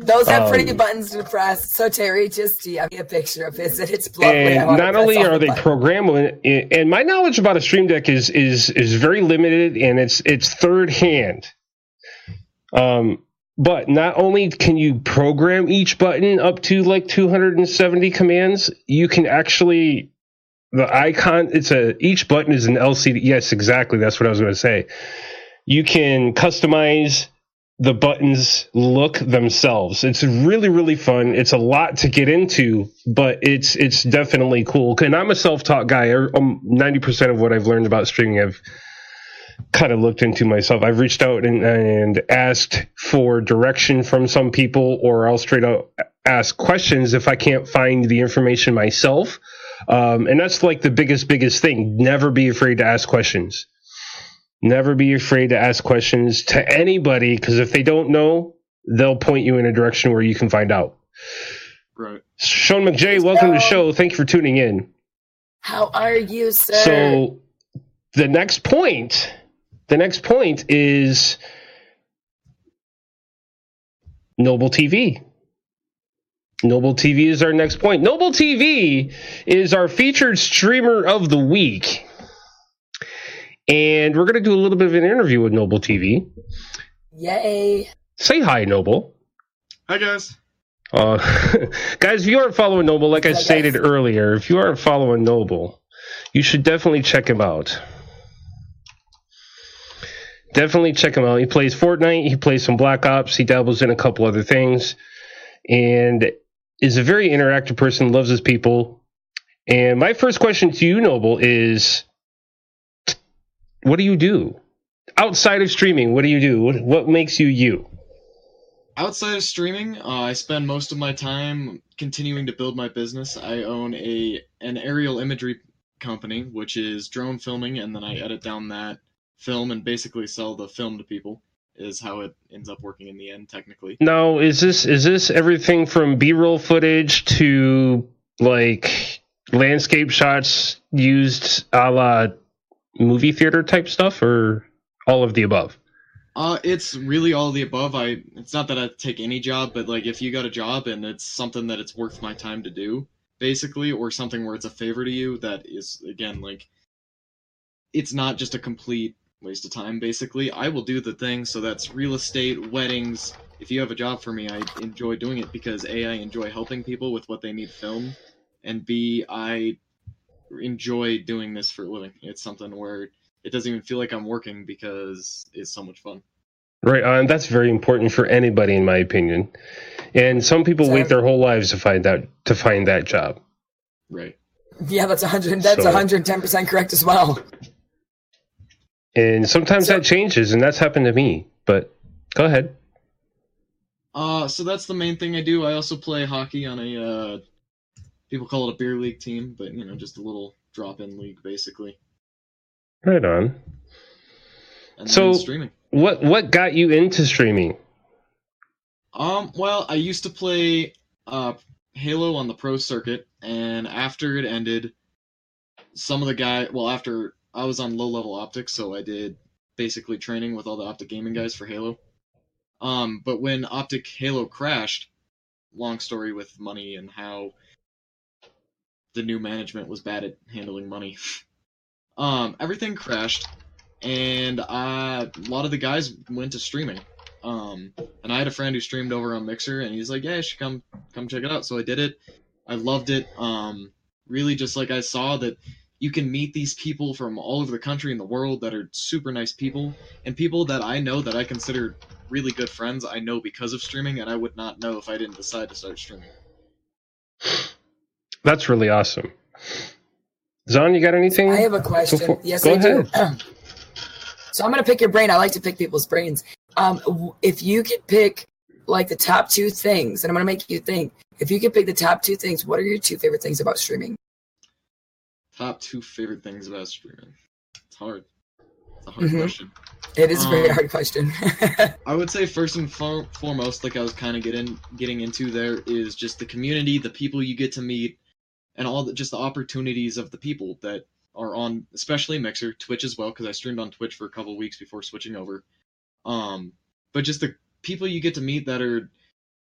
Those have pretty Um, good buttons to press. So Terry, just DM me a picture of his, and it's lovely. And not only are the they buttons. programmable and my knowledge about a stream deck is is is very limited and it's it's third hand um but not only can you program each button up to like 270 commands you can actually the icon it's a each button is an lcd yes exactly that's what i was going to say you can customize the buttons look themselves. It's really really fun. It's a lot to get into, but it's it's definitely cool. And I'm a self-taught guy. Um, Ninety percent of what I've learned about streaming, I've kind of looked into myself. I've reached out and, and asked for direction from some people, or I'll straight out ask questions if I can't find the information myself. Um, and that's like the biggest biggest thing. Never be afraid to ask questions. Never be afraid to ask questions to anybody because if they don't know, they'll point you in a direction where you can find out. Right. Sean McJay, welcome to the show. Thank you for tuning in. How are you, sir? So the next point, the next point is Noble TV. Noble TV is our next point. Noble TV is our featured streamer of the week. And we're going to do a little bit of an interview with Noble TV. Yay! Say hi, Noble. Hi guys. Uh, guys, if you aren't following Noble, like I Hi, guys. stated earlier, if you aren't following Noble, you should definitely check him out. Definitely check him out. He plays Fortnite, he plays some Black Ops, he dabbles in a couple other things, and is a very interactive person, loves his people. And my first question to you, Noble, is what do you do? Outside of streaming, what do you do? What, what makes you you? Outside of streaming, uh, I spend most of my time continuing to build my business. I own a an aerial imagery company, which is drone filming, and then I edit down that film and basically sell the film to people. Is how it ends up working in the end, technically. Now, is this is this everything from B-roll footage to like landscape shots used a la movie theater type stuff, or all of the above? Uh, it's really all the above. I it's not that I take any job, but like if you got a job and it's something that it's worth my time to do, basically, or something where it's a favor to you, that is again like it's not just a complete waste of time. Basically, I will do the thing. So that's real estate, weddings. If you have a job for me, I enjoy doing it because a I enjoy helping people with what they need film and b I enjoy doing this for a living. It's something where it doesn't even feel like I'm working because it's so much fun. Right on. That's very important for anybody, in my opinion. And some people wait their whole lives to find out to find that job. Right. Yeah, that's 100. That's So- 110 percent correct as well. And sometimes So- that changes, and that's happened to me. But go ahead. Uh, so that's the main thing I do. I also play hockey on a uh, people call it a beer league team, but you know, just a little drop-in league basically. Right on. And So- streaming. What what got you into streaming? Um, well, I used to play uh Halo on the pro circuit, and after it ended, some of the guy, well, after I was on low level optics, so I did basically training with all the OpTic Gaming guys for Halo. Um, but when optic Halo crashed, long story with money and how the new management was bad at handling money. um, everything crashed, and uh, a lot of the guys went to streaming. Um, and I had a friend who streamed over on Mixer, and he's like, "Yeah, you should come come check it out." So I did it. I loved it. Um, really, just like I saw that you can meet these people from all over the country and the world that are super nice people, and people that I know that I consider really good friends. I know because of streaming, and I would not know if I didn't decide to start streaming. That's really awesome. Zon, you got anything? I have a question. Before- yes, go I do. so I'm gonna pick your brain. I like to pick people's brains. Um, if you could pick like the top two things, and I'm gonna make you think. If you could pick the top two things, what are your two favorite things about streaming? Top two favorite things about streaming. It's hard. It's a hard Mhm. question. It is a very Um, hard question. I would say first and for- foremost, like I was kind of getting getting into there, is just the community, the people you get to meet, and all the just the opportunities of the people that are on, especially Mixer, Twitch as well, because I streamed on Twitch for a couple weeks before switching over. Um, but just the people you get to meet that are,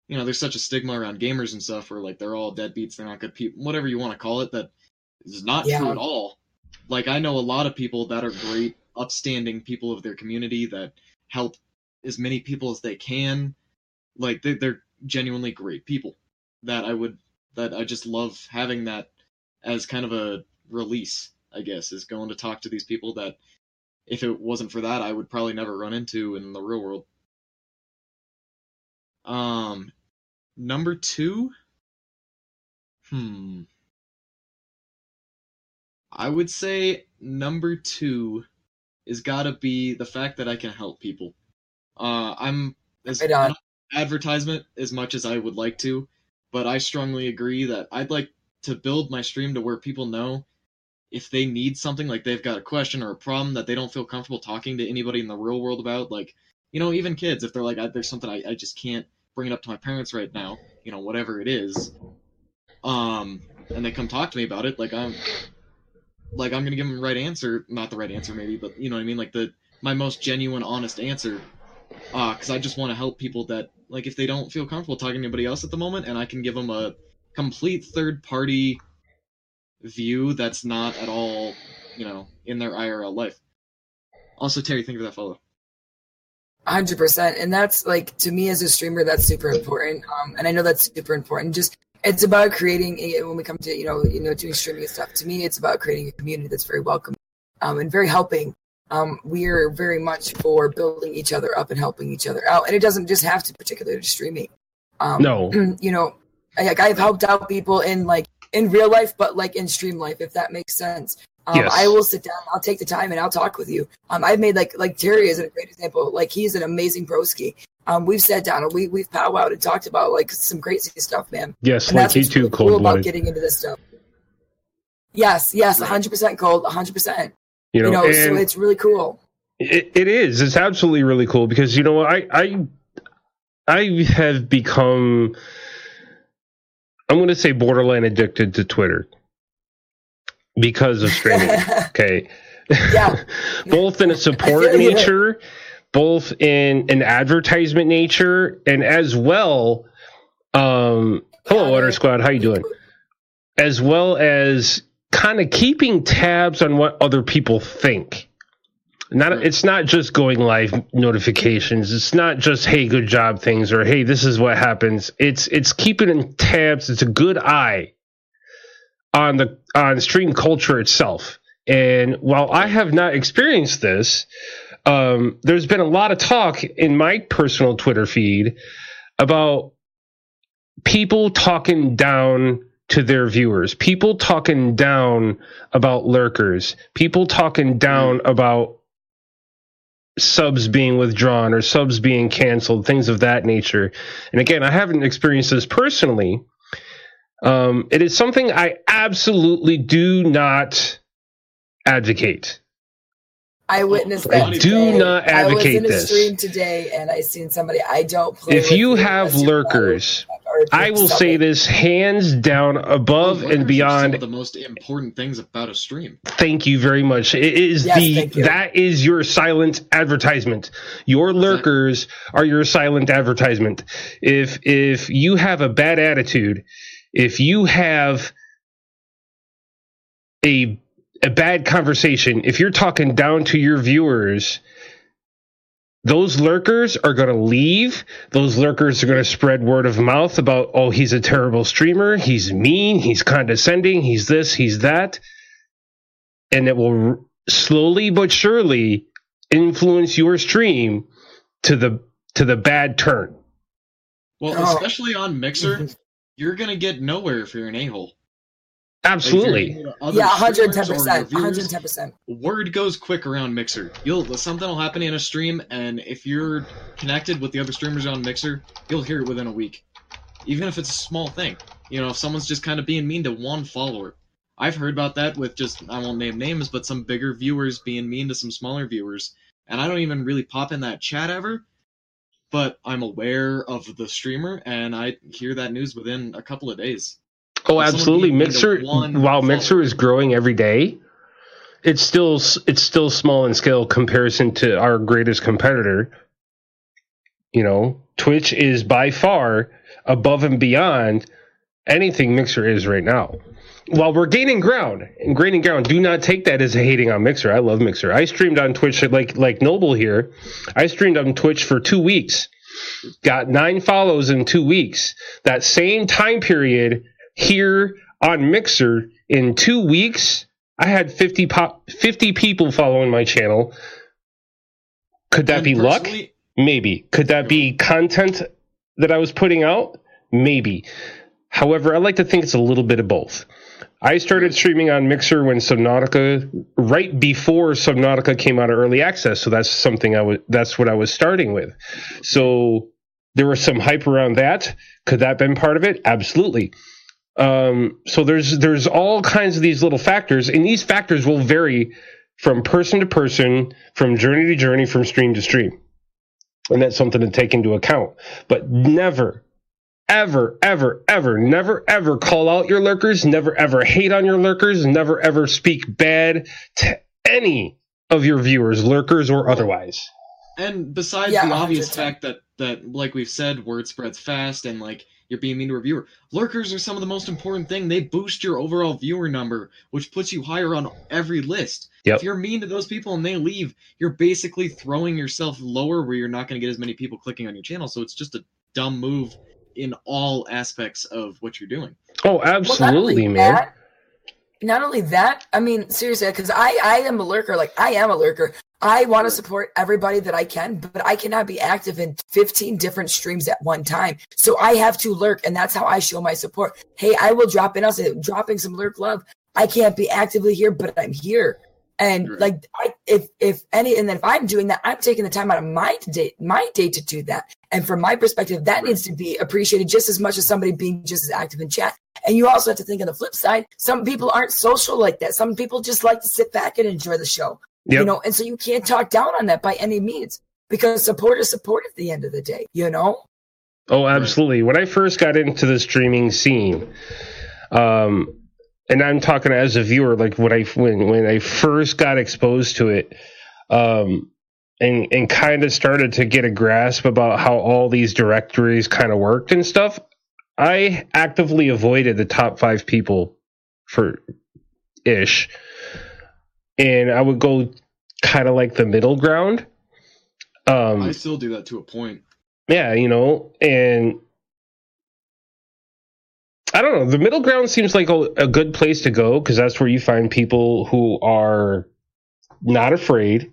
you know, there's such a stigma around gamers and stuff, where like they're all deadbeats, they're not good people, whatever you want to call it. That is not Yeah. true at all. Like I know a lot of people that are great, upstanding people of their community that help as many people as they can. Like they, they're genuinely great people that I would that I just love having that as kind of a release. I guess is going to talk to these people that if it wasn't for that I would probably never run into in the real world. Um, number two. Hmm. I would say number two is gotta be the fact that I can help people. Uh, I'm as Right on. advertisement as much as I would like to, but I strongly agree that I'd like to build my stream to where people know if they need something, like they've got a question or a problem that they don't feel comfortable talking to anybody in the real world about, like you know, even kids, if they're like, there's something I, I just can't bring it up to my parents right now, you know, whatever it is, um, and they come talk to me about it, like I'm, like I'm gonna give them the right answer, not the right answer maybe, but you know what I mean, like the my most genuine, honest answer, uh, because I just want to help people that like if they don't feel comfortable talking to anybody else at the moment, and I can give them a complete third party view that's not at all, you know, in their IRL life. Also, Terry, thank you for that follow. Hundred percent, and that's like to me as a streamer, that's super important. Um, and I know that's super important. Just it's about creating a, when we come to you know you know doing streaming and stuff. To me, it's about creating a community that's very welcoming, um, and very helping. Um, we are very much for building each other up and helping each other out, and it doesn't just have to particularly to streaming. Um, No. you know, I- like I've helped out people in like in real life, but like in stream life, if that makes sense. Um, Yes. I will sit down. I'll take the time and I'll talk with you. Um, I've made like like Terry is a great example. Like he's an amazing broski. Um, we've sat down and we we've powwowed and talked about like some crazy stuff, man. Yes, And like that's what's too, really cool cold about getting into this stuff. Yes, yes, Right. 100% cold, 100%. You know, You know, so it's really cool. it, it is. It's absolutely really cool because you know I I I have become I'm going to say borderline addicted to Twitter because of streaming. okay. Yeah. both in a support nature, both in an advertisement nature, and as well. Um, hello, Water Squad. How you doing? As well as kind of keeping tabs on what other people think. Not it's not just going live notifications. It's not just hey good job things or hey this is what happens. It's it's keeping in tabs. It's a good eye on the on stream culture itself. And while I have not experienced this, um, there's been a lot of talk in my personal Twitter feed about people talking down to their viewers, people talking down about lurkers, people talking down about subs being withdrawn or subs being canceled, things of that nature. And again, I haven't experienced this personally. Um, it is something I absolutely do not advocate. I oh, witnessed I that. do today. not I was in a this. stream today and I seen somebody. I don't play. If you you have lurkers, I you're will say this hands down above Lurkers and are Some beyond of the most important things about a stream. Thank you very much. It is Yes, the that is your silent advertisement. Your lurkers are your silent advertisement. If if you have a bad attitude, if you have a a bad conversation, if you're talking down to your viewers, those lurkers are going to leave. Those lurkers are going to spread word of mouth about, oh, he's a terrible streamer. He's mean. He's condescending. He's this. He's that and it will r- slowly but surely influence your stream to the to the bad turn. Well, Oh. especially on Mixer, mm-hmm. you're gonna get nowhere if you're an a-hole. Absolutely. Yeah, 110 percent, 110 percent. Word goes quick around Mixer. You'll something will happen in a stream, and if you're connected with the other streamers on Mixer, you'll hear it within a week. Even if it's a small thing. You know, if someone's just kind of being mean to one follower. I've heard about that with just I won't name names, but some bigger viewers being mean to some smaller viewers. And I don't even really pop in that chat ever, but I'm aware of the streamer and I hear that news within a couple of days. Oh, absolutely. being mean to Mixer while follower. Mixer is growing every day, it's still it's still small in scale comparison to our greatest competitor. You know, Twitch is by far above and beyond anything Mixer is right now. While we're gaining ground and gaining ground, do not take that as a hating on Mixer. I love Mixer. I streamed on Twitch like like Noble here. I streamed on Twitch for two weeks. Got nine follows in two weeks. That same time period here on Mixer in two weeks, I had 50, pop, 50 people following my channel. Could that And be luck? Maybe. Could that be content that I was putting out? Maybe. However, I like to think it's a little bit of both. I started streaming on Mixer when Subnautica, right before Subnautica came out of early access. So that's something I was, that's what I was starting with. So there was some hype around that. Could that been part of it? Absolutely. Um, so there's there's all kinds of these little factors, and these factors will vary from person to person, from journey to journey, from stream to stream, and that's something to take into account. But never, ever, ever, ever, never, ever call out your lurkers. Never, ever hate on your lurkers. Never, ever speak bad to any of your viewers, lurkers or otherwise. And besides Yeah, the obvious fact that that like we've said, word spreads fast and like you're being mean to a viewer. Lurkers are some of the most important thing. They boost your overall viewer number, which puts you higher on every list. Yep. If you're mean to those people and they leave, you're basically throwing yourself lower where you're not going to get as many people clicking on your channel. So it's just a dumb move in all aspects of what you're doing. Oh, absolutely, only man. That, not only that, I mean, seriously, because I, I am a lurker. Like, I am a lurker. I want to support everybody that I can, but I cannot be active in 15 different streams at one time. So I have to lurk, and that's how I show my support. Hey, I will drop in. I'll say, dropping some lurk love. I can't be actively here, but I'm here. And Right. like, I, if if any, and then if I'm doing that, I'm taking the time out of my day, my day to do that. And from my perspective, that Right. needs to be appreciated just as much as somebody being just as active in chat. And you also have to think on the flip side, some people aren't social like that. Some people just like to sit back and enjoy the show. Yep. You know, and so you can't talk down on that by any means because support is support at the end of the day, you know? Oh, absolutely. When I first got into the streaming scene, um, and I'm talking as a viewer, like when I when when I first got exposed to it, um, and and kind of started to get a grasp about how all these directories kind of worked and stuff, I actively avoided the top five people for ish, and I would go kind of like the middle ground. Um, I still do that to a point. yeah, you know, and I don't know. The middle ground seems like a, a good place to go because that's where you find people who are not afraid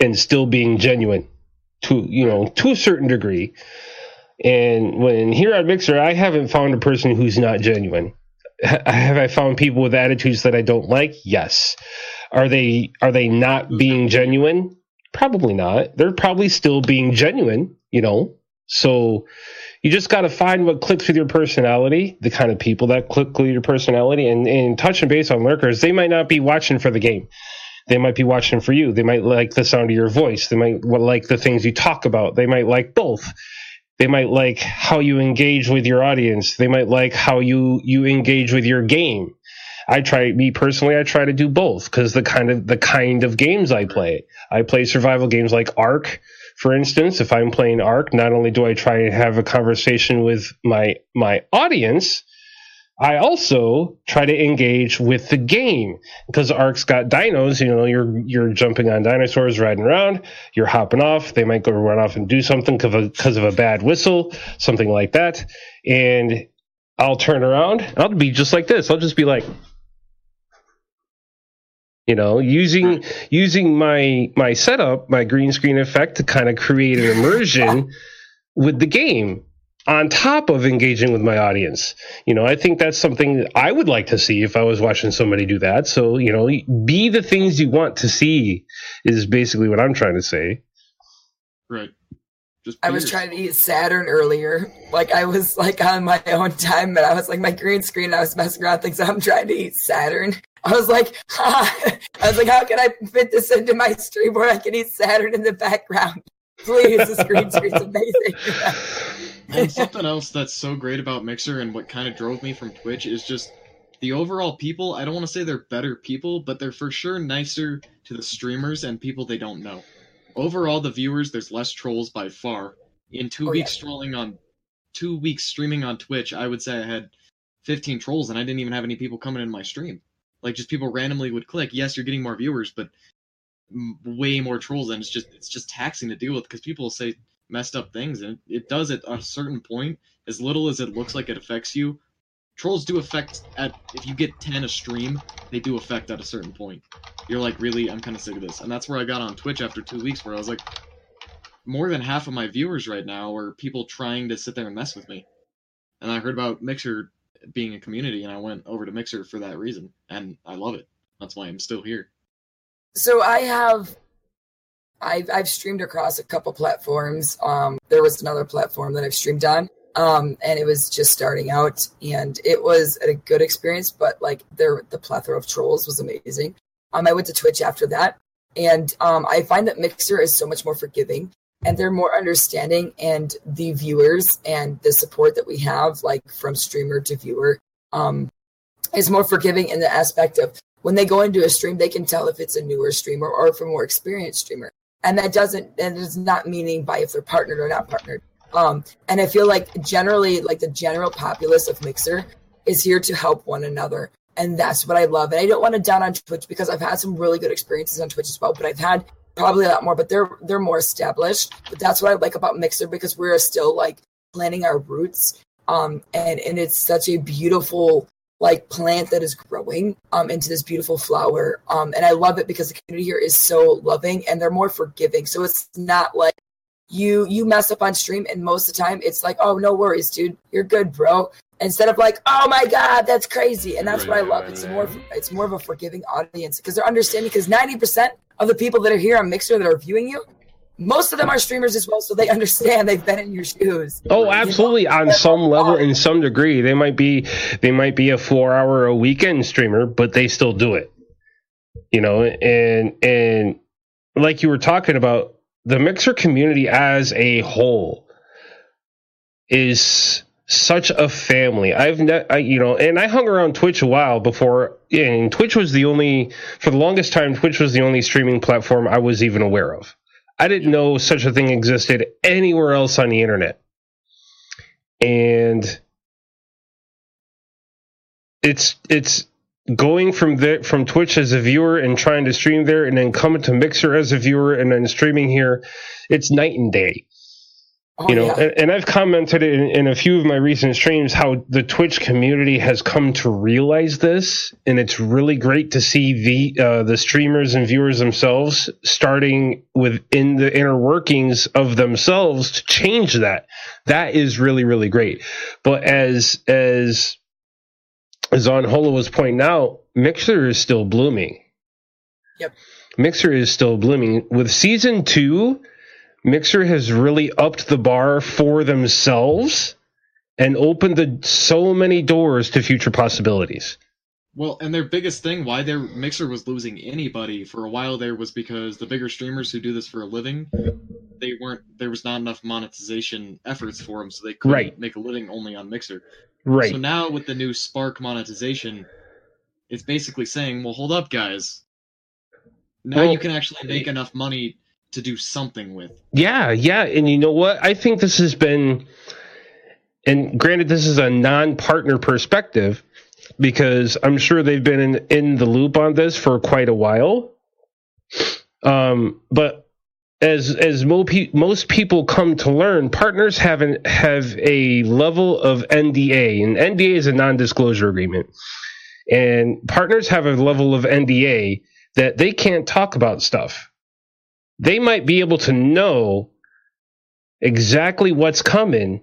and still being genuine to you know to a certain degree. And when here at Mixer, I haven't found a person who's not genuine. Ha- Have I found people with attitudes that I don't like? Yes. Are they are they not being genuine? Probably not. They're probably still being genuine, you know. So you just got to find what clicks with your personality, the kind of people that click with your personality, and and touch and base on lurkers. They might not be watching for the game. They might be watching for you. They might like the sound of your voice. They might like the things you talk about. They might like both. They might like how you engage with your audience. They might like how you you engage with your game. I try me personally. I try to do both because the kind of the kind of games I play. I play survival games like Ark, for instance. If I'm playing Ark, not only do I try to have a conversation with my my audience, I also try to engage with the game because Ark's got dinos. You know, you're you're jumping on dinosaurs, riding around. You're hopping off. They might go run off and do something because of a bad whistle, something like that. And I'll turn around. I'll be just like this. I'll just be like, you know, using using my my setup, my green screen effect to kind of create an immersion with the game on top of engaging with my audience. You know, I think that's something I would like to see if I was watching somebody do that. So, you know, be the things you want to see is basically what I'm trying to say. Right. Just I was trying to eat Saturn earlier. Like I was like on my own time, but I was like my green screen. I was messing around things. I'm trying to eat Saturn. I was like, I was like, how can I fit this into my stream where I can eat Saturn in the background? Please, this green screen's amazing. And something else that's so great about Mixer and what kind of drove me from Twitch is just the overall people. I don't want to say they're better people, but they're for sure nicer to the streamers and people they don't know. Overall, the viewers, there's less trolls by far. In two Oh, weeks yeah. trolling on, two weeks streaming on Twitch, I would say I had 15 trolls, and I didn't even have any people coming in my stream. Like just people randomly would click. Yes, you're getting more viewers, but way more trolls, and it's just it's just taxing to deal with because people say messed up things, and it, does at a certain point. As little as it looks like it affects you, trolls do affect at if you get 10 a stream, they do affect at a certain point. You're like, really, I'm kind of sick of this, and that's where I got on Twitch after two weeks, where I was like, more than half of my viewers right now are people trying to sit there and mess with me, and I heard about Mixer being a community, and I went over to Mixer for that reason, and I love it. That's why I'm still here. So I have, I've I've streamed across a couple platforms. Um, there was another platform that I've streamed on, um, and it was just starting out, and it was a good experience. But like there, the plethora of trolls was amazing. Um, I went to Twitch after that, and um, I find that Mixer is so much more forgiving, and they're more understanding, and the viewers and the support that we have, like from streamer to viewer, um, is more forgiving in the aspect of when they go into a stream, they can tell if it's a newer streamer or if a more experienced streamer. And that doesn't, and it's not meaning by if they're partnered or not partnered. Um, and I feel like generally, like the general populace of Mixer is here to help one another. And that's what I love. And I don't want to down on Twitch because I've had some really good experiences on Twitch as well, but I've had probably a lot more, but they're, they're more established. But that's what I like about Mixer because we're still like planting our roots. Um, and, and it's such a beautiful, like plant that is growing um into this beautiful flower um and i love it because the community here is so loving and they're more forgiving. So it's not like you you mess up on stream and most of the time it's like oh no worries dude. You're good bro. Instead of like oh my god that's crazy. And that's what i love. It's more it's more of a forgiving audience because they're understanding because 90% of the people that are here on mixer that are viewing you most of them are streamers as well so they understand they've been in your shoes Oh, absolutely. On some level, in some degree, they might be they might be a four hour a weekend streamer, but they still do it. You know, and and like you were talking about, the mixer community as a whole is such a family. I've ne- I, you know, and I hung around Twitch a while before, and Twitch was the only for the longest time. Twitch was the only streaming platform I was even aware of. I didn't know such a thing existed anywhere else on the internet. And it's it's going from there from Twitch as a viewer and trying to stream there and then coming to Mixer as a viewer and then streaming here, it's night and day. Oh, you know, yeah. and, and I've commented in, in a few of my recent streams how the Twitch community has come to realize this, and it's really great to see the uh, the streamers and viewers themselves starting within the inner workings of themselves to change that. That is really really great. But as as as Zon Holo was pointing out, Mixer is still blooming. Yep. Mixer is still blooming. With season two, Mixer has really upped the bar for themselves and opened the, so many doors to future possibilities. Well, and their biggest thing, why their mixer was losing anybody for a while there, was because the bigger streamers who do this for a living, they weren't. There was not enough monetization efforts for them, so they couldn't Right. make a living only on Mixer. Right. So now with the new Spark monetization, it's basically saying, "Well, hold up, guys. Now Well, you can actually make enough money to do something with." Yeah, yeah, and you know what? I think this has been, and granted, this is a non-partner perspective because I'm sure they've been in, in the loop on this for quite a while. Um, but as as mo pe- most people come to learn, partners have an, have a level of NDA, and NDA is a non-disclosure agreement, and partners have a level of NDA that they can't talk about stuff they might be able to know exactly what's coming.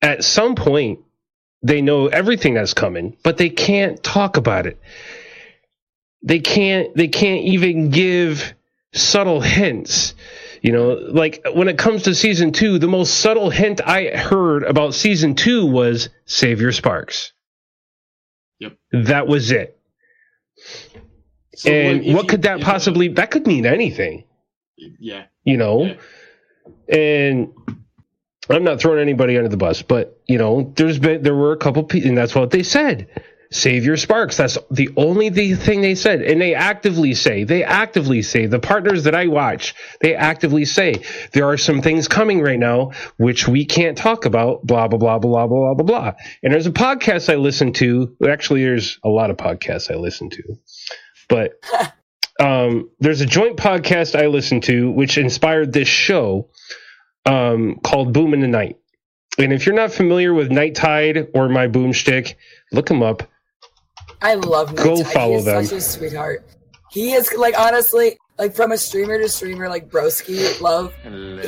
At some point they know everything that's coming but they can't talk about it. They can't they can't even give subtle hints. You know like when it comes to season 2 the most subtle hint i heard about season 2 was save your sparks. Yep. that was it. So, and what could that possibly that could mean anything yeah. You know, yeah. and I'm not throwing anybody under the bus, but you know, there's been there were a couple people, and that's what they said. Save your sparks. That's the only thing they said, and they actively say they actively say the partners that I watch they actively say there are some things coming right now which we can't talk about. Blah blah blah blah blah blah blah. And there's a podcast I listen to. Actually, there's a lot of podcasts I listen to, but. um, there's a joint podcast I listen to which inspired this show um, called Boom in the Night. And if you're not familiar with Night Tide or my Boom boomstick, look them up. I love Go Tide. follow he is them. Such a sweetheart. He is like honestly, like from a streamer to streamer, like broski love.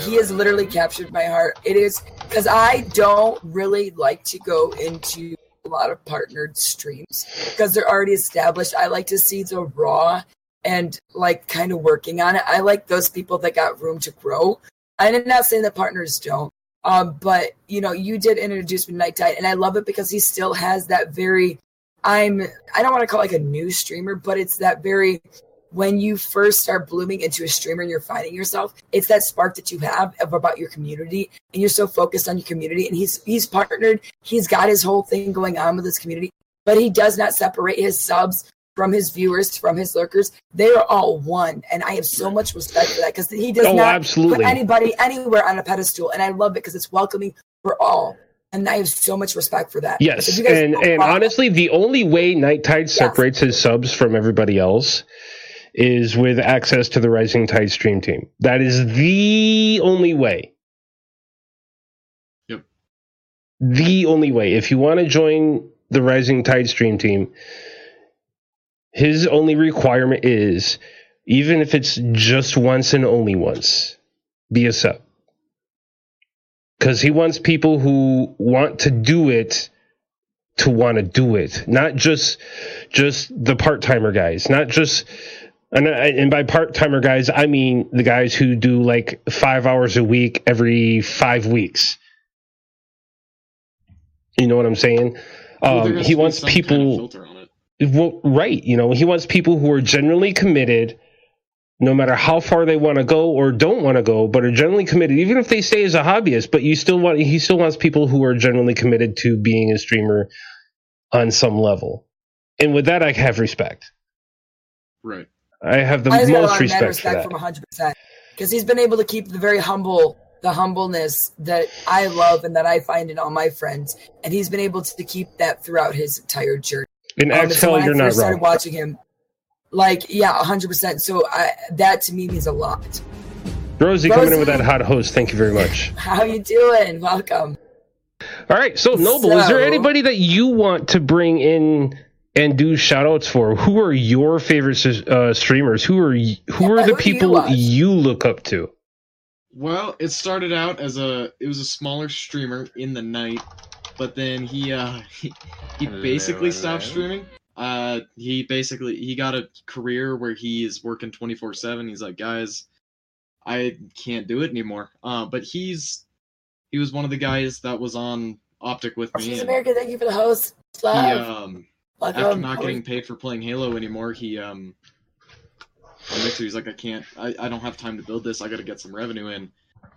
He has literally captured my heart. It is because I don't really like to go into a lot of partnered streams because they're already established. I like to see the raw and like kind of working on it. I like those people that got room to grow. I'm not saying that partners don't. Um, but you know, you did introduce me to Night Tide, and I love it because he still has that very I'm I don't want to call it like a new streamer, but it's that very when you first start blooming into a streamer and you're finding yourself, it's that spark that you have of about your community and you're so focused on your community and he's he's partnered, he's got his whole thing going on with his community, but he does not separate his subs from his viewers, from his lurkers. They are all one. And I have so much respect for that because he does Oh, not absolutely. put anybody anywhere on a pedestal. And I love it because it's welcoming for all. And I have so much respect for that. Yes, you guys and and follow- honestly, the only way Night Tide separates his subs from everybody else is with access to the Rising Tide stream team. That is the only way. Yep. The only way. If you want to join the Rising Tide stream team, his only requirement is even if it's just once and only once, be a sub. because he wants people who want to do it to want to do it, not just just the part timer guys, not just and, and by part timer guys, I mean the guys who do like five hours a week every five weeks. You know what I'm saying? Um, has he wants people. kind of right. You know, he wants people who are generally committed, no matter how far they want to go or don't want to go, but are generally committed, even if they stay as a hobbyist. But you still want, he still wants people who are generally committed to being a streamer on some level. And with that, I have respect. Right. I have the I just got a lot most of mad respect for respect that. from 100% because he's been able to keep the very humble, the humbleness that I love and that I find in all my friends, and he's been able to keep that throughout his entire journey. In Um, and so Excel, when I you're not first started wrong. watching him, like yeah, 100. percent So I, that to me means a lot. Rosie coming in with that hot host. Thank you very much. How you doing? Welcome. All right. So, Noble, is there anybody that you want to bring in and do shout outs for? Who are your favorite uh, streamers? Who are y- who are Yeah, the who do you people watch? you look up to? Well, it started out as a it was a smaller streamer in the night, but then he uh he, he Hello, basically stopped hello. streaming. Uh he basically he got a career where he is working 24/7. He's like, "Guys, I can't do it anymore." Uh but he's he was one of the guys that was on Optic with me. She's and American. Thank you for the host. He um Welcome. after not getting paid for playing Halo anymore, he um on Mixer, he's like, I can't, I, I don't have time to build this. I got to get some revenue in.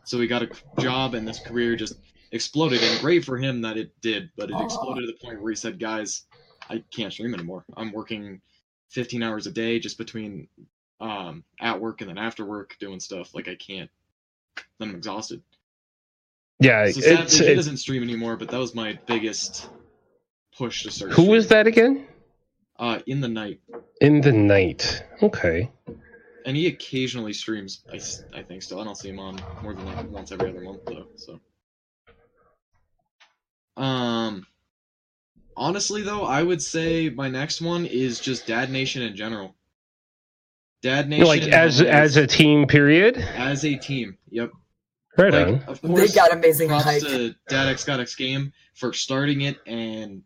So he got a job, and this career just exploded. And great for him that it did, but it exploded to the point where he said, "Guys, I can't stream anymore. I'm working 15 hours a day just between um at work and then after work doing stuff. Like I can't. Then I'm exhausted. Yeah, So sadly, it's, he it's doesn't stream anymore. But that was my biggest push to start. who streaming. was that again? Uh, in the night. In the night. Okay. and he occasionally streams. I think still. I don't see him on more than like once every other month though. So, um, honestly though, I would say my next one is just Dad Nation in general. Dad Nation, Like as as a team period. as a team. Yep. Right like, on. Of They got amazing props hype. to Dad X God X Game for starting it, and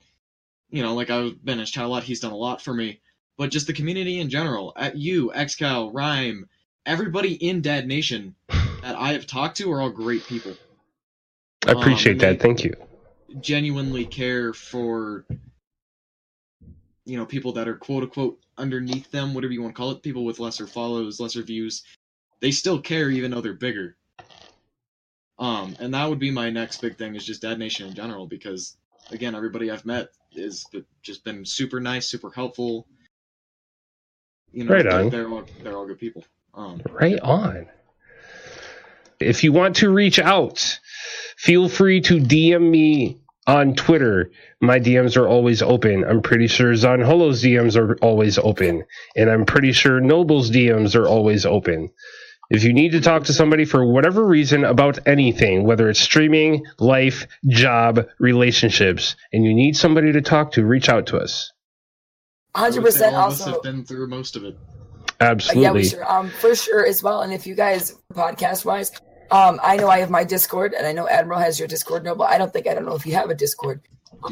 you know, like I've been his chat a lot. He's done a lot for me, but just the community in general. At you, XCal, Rhyme, everybody in Dad Nation that I have talked to are all great people. I appreciate um, that. they- Thank you. Genuinely care for you know people that are quote unquote underneath them, whatever you want to call it. People with lesser follows, lesser views. They still care even though they're bigger. Um, and that would be my next big thing is just Dad Nation in general because again, everybody I've met is just been super nice, super helpful. You know, Right they're, on. they're all they're all good people. Um, Right on. If you want to reach out, feel free to DM me on Twitter. My DMs are always open. I'm pretty sure Zon Holo's DMs are always open. And I'm pretty sure Noble's DMs are always open. If you need to talk to somebody for whatever reason about anything, whether it's streaming, life, job, relationships, and you need somebody to talk to, reach out to us. I would say 100% all of us also. have been through most of it. Uh, Absolutely. Yeah, we sure. Um, for sure as well. And if you guys podcast wise, um, I know I have my Discord, and I know Admiral has your Discord. Noble. I don't think I don't know if you have a Discord.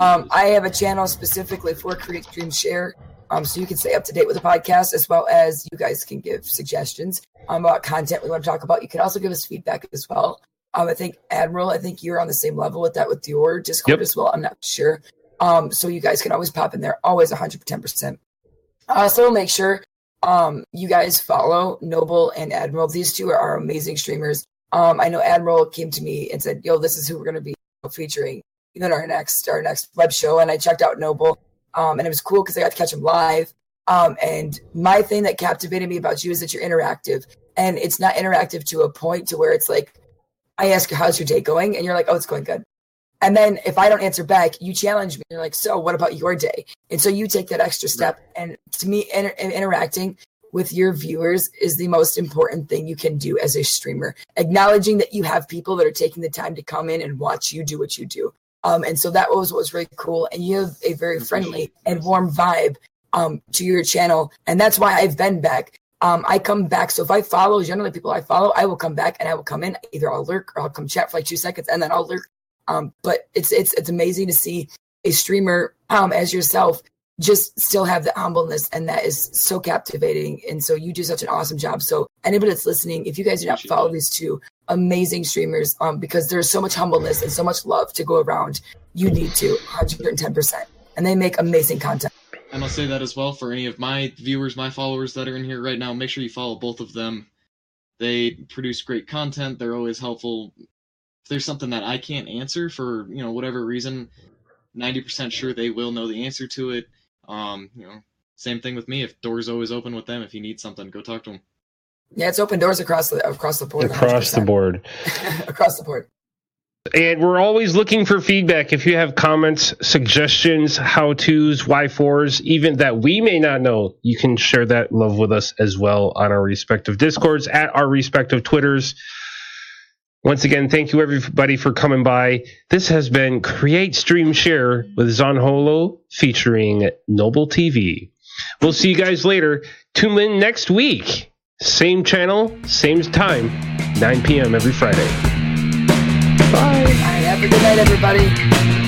Um, I have a channel specifically for Create Stream Share, um, so you can stay up to date with the podcast as well as you guys can give suggestions um, about content we want to talk about. You can also give us feedback as well. Um, I think Admiral, I think you're on the same level with that with your Discord Yep. as well. I'm not sure. Um, so you guys can always pop in there, always 110%. Also, make sure um, you guys follow Noble and Admiral. These two are amazing streamers. Um, I know Admiral came to me and said, "Yo, this is who we're going to be featuring in our next our next web show." And I checked out Noble, um, and it was cool because I got to catch him live. Um, and my thing that captivated me about you is that you're interactive, and it's not interactive to a point to where it's like, I ask you, "How's your day going?" and you're like, "Oh, it's going good." And then if I don't answer back, you challenge me. You're like, "So, what about your day?" And so you take that extra step. And to me, inter- interacting with your viewers is the most important thing you can do as a streamer. Acknowledging that you have people that are taking the time to come in and watch you do what you do. Um, and so that was what was really cool. And you have a very friendly and warm vibe um, to your channel, and that's why I've been back. um, I come back. So if I follow generally people I follow, I will come back and I will come in. Either I'll lurk or I'll come chat for like two seconds and then I'll lurk. Um, but it's it's it's amazing to see a streamer um, as yourself just still have the humbleness and that is so captivating and so you do such an awesome job so anybody that's listening if you guys do not follow these two amazing streamers um, because there's so much humbleness and so much love to go around you need to 110% and they make amazing content And i'll say that as well for any of my viewers, my followers that are in here right now. Make sure you follow both of them. They produce great content. They're always helpful. If there's something that I can't answer for you know whatever reason, ninety percent sure they will know the answer to it. Um, you know, same thing with me. If doors always open with them, if you need something, go talk to them. Yeah, it's open doors across the across the board. Across 100%. the board. across the board. And we're always looking for feedback. If you have comments, suggestions, how to's, why fours, even that we may not know, you can share that love with us as well on our respective discords at our respective Twitters. Once again, thank you everybody for coming by. This has been Create Stream Share with Zon Holo featuring Noble TV. We'll see you guys later. Tune in next week. Same channel, same time, 9 p.m. every Friday. Bye. Have a good night, everybody.